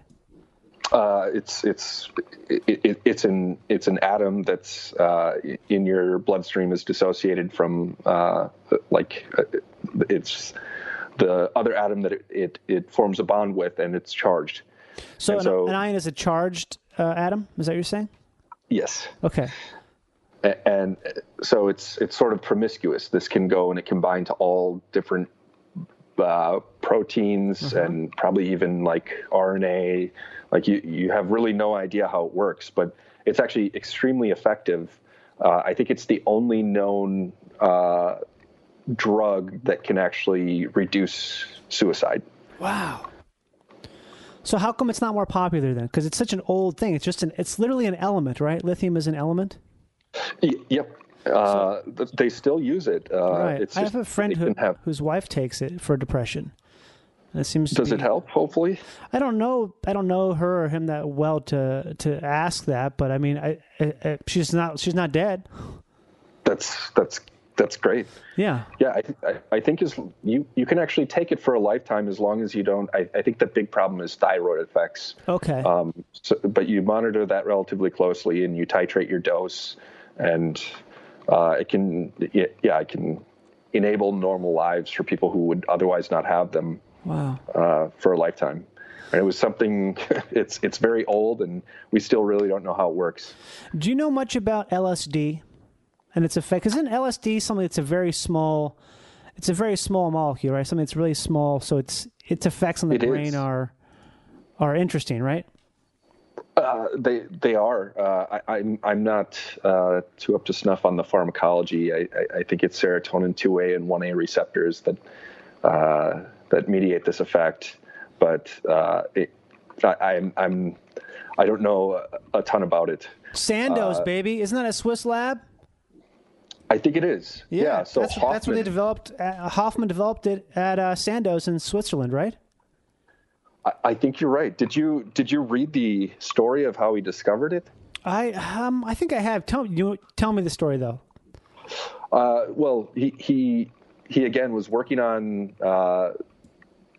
Uh, it's it's it, it, it's an it's an atom that's uh, in your bloodstream is dissociated from uh, like uh, it's the other atom that it, it, it forms a bond with and it's charged. So, And an, so- an ion is a charged uh, atom. Is that what you're saying? Yes. Okay. A- and so it's it's sort of promiscuous. This can go and it can bind to all different uh, proteins and probably even like RNA. Like you you have really no idea how it works, but it's actually extremely effective. Uh, I think it's the only known uh, drug that can actually reduce suicide. Wow. So how come it's not more popular then? Because it's such an old thing. It's just an. It's literally an element, right? Lithium is an element. Y- yep. Uh, th- they still use it. Uh, right. I have a friend who, have- whose wife takes it for depression. It seems. does be- it help? Hopefully. I don't know. I don't know her or him that well to to ask that. But I mean, I, I, I she's not. She's not dead. That's that's that's great. Yeah. Yeah, I, I, I think is you you can actually take it for a lifetime as long as you don't. I, I think the big problem is thyroid effects. Okay. Um, so, but you monitor that relatively closely and you titrate your dose, and uh, it can yeah, yeah it can enable normal lives for people who would otherwise not have them wow. uh, for a lifetime. And it was something. It's it's very old, and we still really don't know how it works. Do you know much about LSD and its effect? Isn't LSD something that's a very small? It's a very small molecule, right? Something that's really small, so its its effects on the It is. brain are are interesting, right? Uh, they they are. Uh, I, I'm I'm not uh, too up to snuff on the pharmacology. I, I, I think it's serotonin 2A and 1A receptors that uh, that mediate this effect. But uh, it, I, I'm I'm I don't know a, a ton about it. Sandoz, baby, isn't that a Swiss lab? I think it is. Yeah. so that's, Hofmann, that's where they developed. Uh, Hofmann developed it at uh, Sandoz in Switzerland, right? I, I think you're right. Did you did you read the story of how he discovered it? I um I think I have. Tell you tell me the story though. Uh, well, he he he again was working on uh,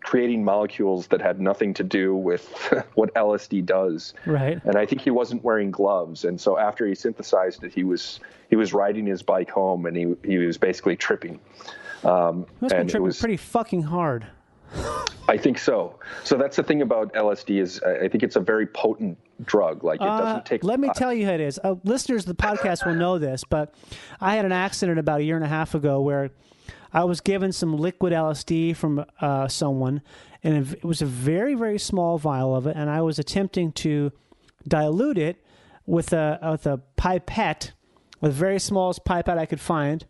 creating molecules that had nothing to do with what LSD does. Right. And I think he wasn't wearing gloves, and so after he synthesized it, he was he was riding his bike home, and he he was basically tripping. Um, Must have been and it tripping was, pretty fucking hard. I think so. So that's the thing about LSD is I think it's a very potent drug. Like it Uh, doesn't take. let me tell you how it is. Uh, listeners of the podcast will know this, but I had an accident about a year and a half ago where I was given some liquid LSD from uh, someone, and it was a very, very small vial of it, and I was attempting to dilute it with a with a pipette, with the very smallest pipette I could find,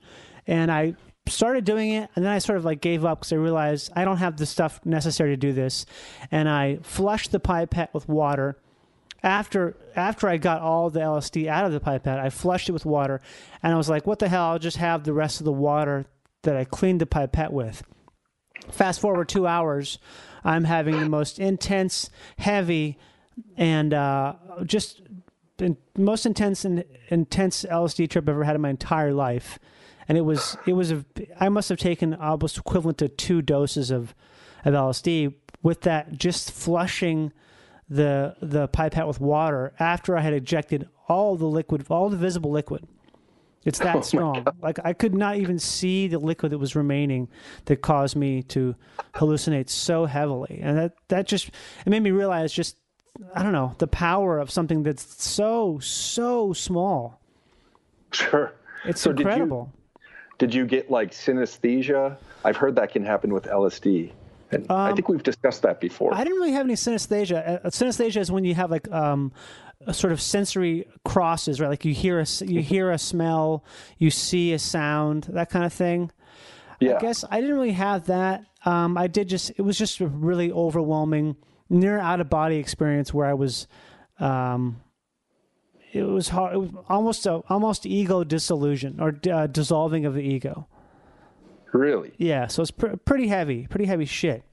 and I started doing it and then I sort of like gave up because I realized I don't have the stuff necessary to do this and I flushed the pipette with water after after I got all the LSD out of the pipette, I flushed it with water, and I was like, "What the hell? I'll just have the rest of the water that I cleaned the pipette with." Fast forward two hours, I'm having the most intense, heavy, and uh, just most intense and intense LSD trip I've ever had in my entire life, and it was it was a I must have taken almost equivalent to two doses of of LSD with that just flushing the the pipette with water after I had ejected all the liquid, all the visible liquid. It's that strong. Like I could not even see the liquid that was remaining that caused me to hallucinate so heavily, and that that just it made me realize just I don't know the power of something that's so so small. Sure. It's So incredible. Did you get like synesthesia? I've heard that can happen with LSD. And I think we've discussed that before. Um, I didn't really have any synesthesia. Uh, synesthesia is when you have like um, a sort of sensory crosses, right? Like you hear a you hear a smell, you see a sound, that kind of thing. yeah. I guess I didn't really have that. Um, I did just it was just a really overwhelming near out of body experience where I was. Um, it was hard. It was almost a almost ego dissolution or uh, dissolving of the ego. Really? Yeah, so it's pr- pretty heavy, pretty heavy shit.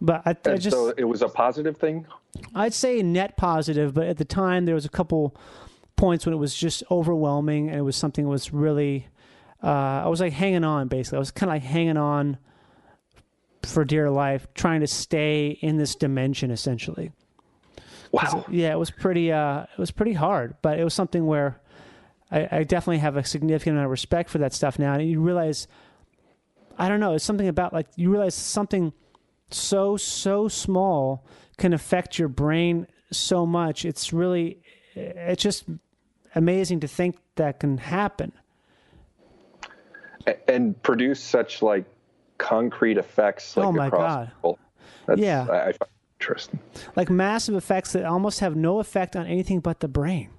But I, I just so it was a positive thing? I'd say net positive, but at the time there was a couple points when it was just overwhelming, and it was something that was really. Uh, I was like hanging on, basically. I was kind of like hanging on for dear life, trying to stay in this dimension, essentially. Wow. Yeah, it was pretty. Uh, it was pretty hard, but it was something where I, I definitely have a significant amount of respect for that stuff now. And you realize, I don't know, it's something about like you realize something so so small can affect your brain so much. It's really, it's just amazing to think that can happen. And produce such like concrete effects like Oh, my across God. people. That's, Yeah. I, I interesting. Like massive effects that almost have no effect on anything but the brain.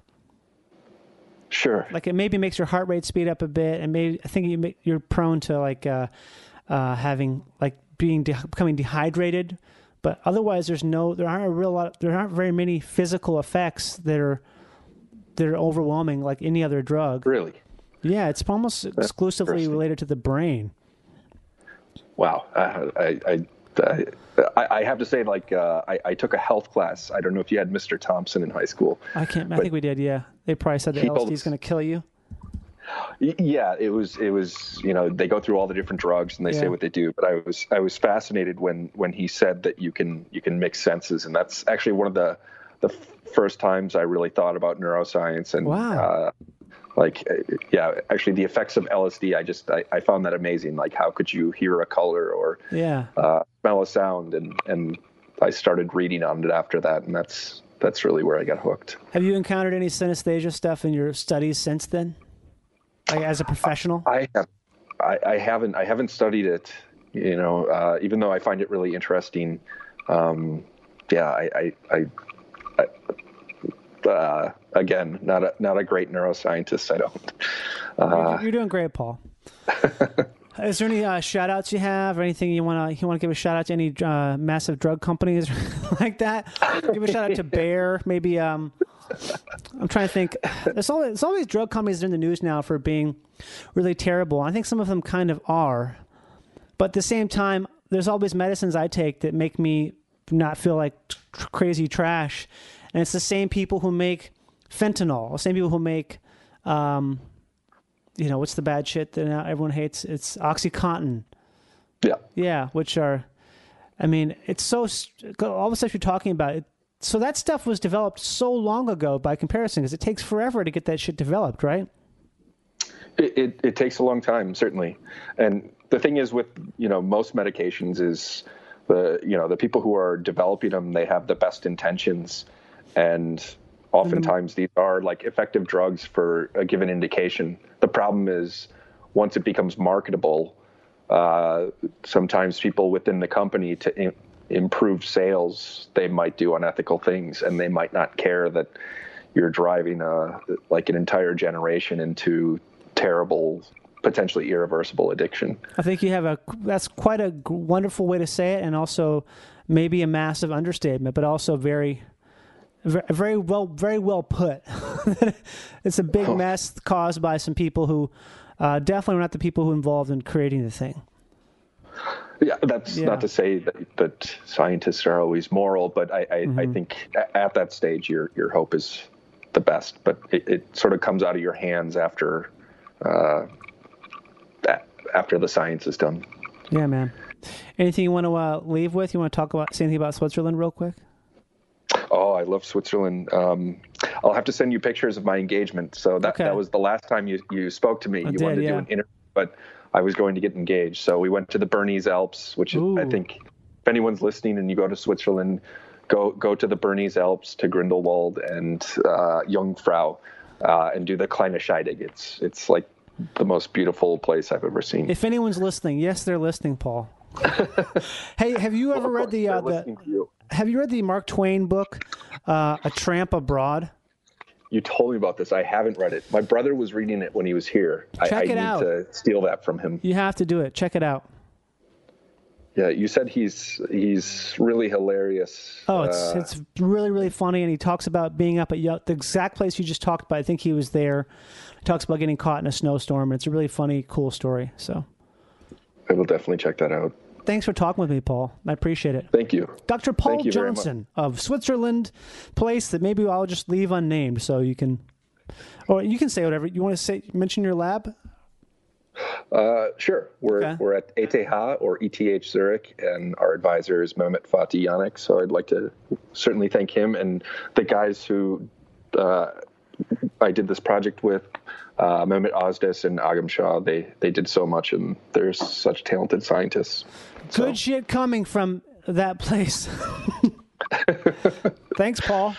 Sure. like it maybe makes your heart rate speed up a bit, and maybe I think you make, you're prone to like uh, uh, having like being de- becoming dehydrated. But otherwise, there's no there aren't a real lot there aren't very many physical effects that are that are overwhelming like any other drug. really. Yeah, it's almost exclusively related to the brain. Wow. Uh, I, I, I, I, have to say, like, uh, I, I took a health class. I don't know if you had Mr. Thompson in high school. I can't. I think we did. Yeah, they probably said the LSD is going to kill you. Yeah, it was it was you know they go through all the different drugs and they Yeah. say what they do. But I was I was fascinated when when he said that you can you can mix senses, and that's actually one of the the first times I really thought about neuroscience and Wow. uh, like uh, yeah actually the effects of LSD. I just I, I found that amazing. Like how could you hear a color or Yeah. uh, smell a sound, and and I started reading on it after that, and that's that's really where I got hooked. Have you encountered any synesthesia stuff in your studies since then? Like as a professional? I have, I, I haven't, I haven't studied it. You know, uh, even though I find it really interesting. Um, yeah, I, I, I, I uh, again, not a not a great neuroscientist. I don't. Uh, you're doing great, Paul. Is there any uh, shout outs you have or anything you want to you want to give a shout out to any uh, massive drug companies like that? Give a shout out to Bayer, maybe. Um, I'm trying to think. There's all there's all these drug companies that are in the news now for being really terrible. I think some of them kind of are, but at the same time, there's always medicines I take that make me not feel like crazy trash, and it's the same people who make fentanyl, the same people who make. Um, you know what's the bad shit that now everyone hates? It's OxyContin. yeah, Yeah, which are, I mean, it's so all the stuff you're talking about. It, so that stuff was developed so long ago by comparison, because it takes forever to get that shit developed, right? it, it, it takes a long time, certainly. And the thing is, with you know most medications, is the you know the people who are developing them, they have the best intentions, and oftentimes these are like effective drugs for a given indication. The problem is once it becomes marketable, uh, sometimes people within the company to im- improve sales, they might do unethical things, and they might not care that you're driving a like an entire generation into terrible, potentially irreversible addiction. I think you have a that's quite a wonderful way to say it, and also maybe a massive understatement, but also very, ve- very well, very well put. it's a big mess caused by some people who uh, definitely were not the people who involved in creating the thing. Yeah, that's Yeah. not to say that, that scientists are always moral, but I, I, I think at that stage your your hope is the best. But it, it sort of comes out of your hands after uh, that, after the science is done. Yeah, man. Anything you want to uh, leave with? You want to talk about say anything about Switzerland real quick? I love Switzerland. Um, I'll have to send you pictures of my engagement. So that, Okay. that was the last time you, you spoke to me. you did, wanted to yeah. do an interview, but I was going to get engaged. So we went to the Bernese Alps, which I think, if anyone's listening and you go to Switzerland, go go to the Bernese Alps, to Grindelwald and uh, Jungfrau, uh, and do the Kleine Scheidegg. It's it's like the most beautiful place I've ever seen. If anyone's listening, yes, they're listening, Paul. Hey, have you ever read the, uh, the. Have you read the Mark Twain book, uh, A Tramp Abroad? You told me about this. I haven't read it. My brother was reading it when he was here. I, Check I it need out. to steal that from him. You have to do it. Check it out. Yeah, you said he's he's really hilarious. Oh, it's Uh, it's really really funny, and he talks about being up at the exact place you just talked about. I think he was there. He talks about getting caught in a snowstorm, and it's a really funny, cool story. So, I will definitely check that out. Thanks for talking with me, Paul. I appreciate it. Thank you. Dr. Paul you. Johnson of Switzerland, place that maybe I'll just leave unnamed, so you can, or you can say whatever you want to say. Mention your lab. Uh, sure. We're Okay. we're at ETH or ETH Zurich, and our advisor is Mehmet Fatih Yanik. So I'd like to certainly thank him and the guys who uh, I did this project with, uh, Mehmet Ozdes and Agam Shah. They they did so much, and they're such talented scientists. So, Good shit coming from that place. Thanks, Paul.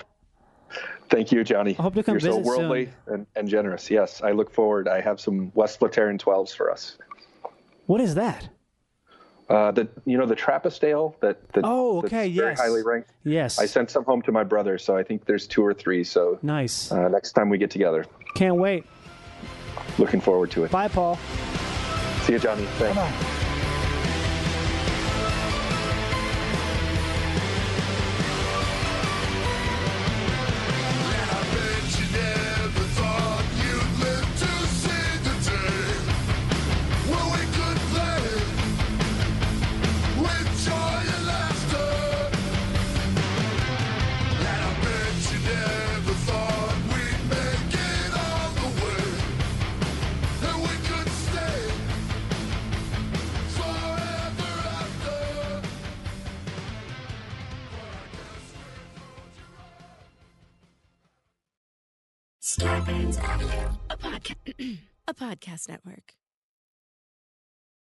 Thank you, Johnny. I hope to come You're so visit soon. worldly and, and generous. Yes, I look forward. I have some Westvleteren 12s for us. What is that? Uh, the you know the Trappist ale that, that Oh, that's okay, very yes. highly ranked. Yes. I sent some home to my brother, so I think there's two or three. So nice. uh, next time we get together, Can't wait. looking forward to it. Bye, Paul. See you, Johnny. Thanks. Scarpins a podcast network.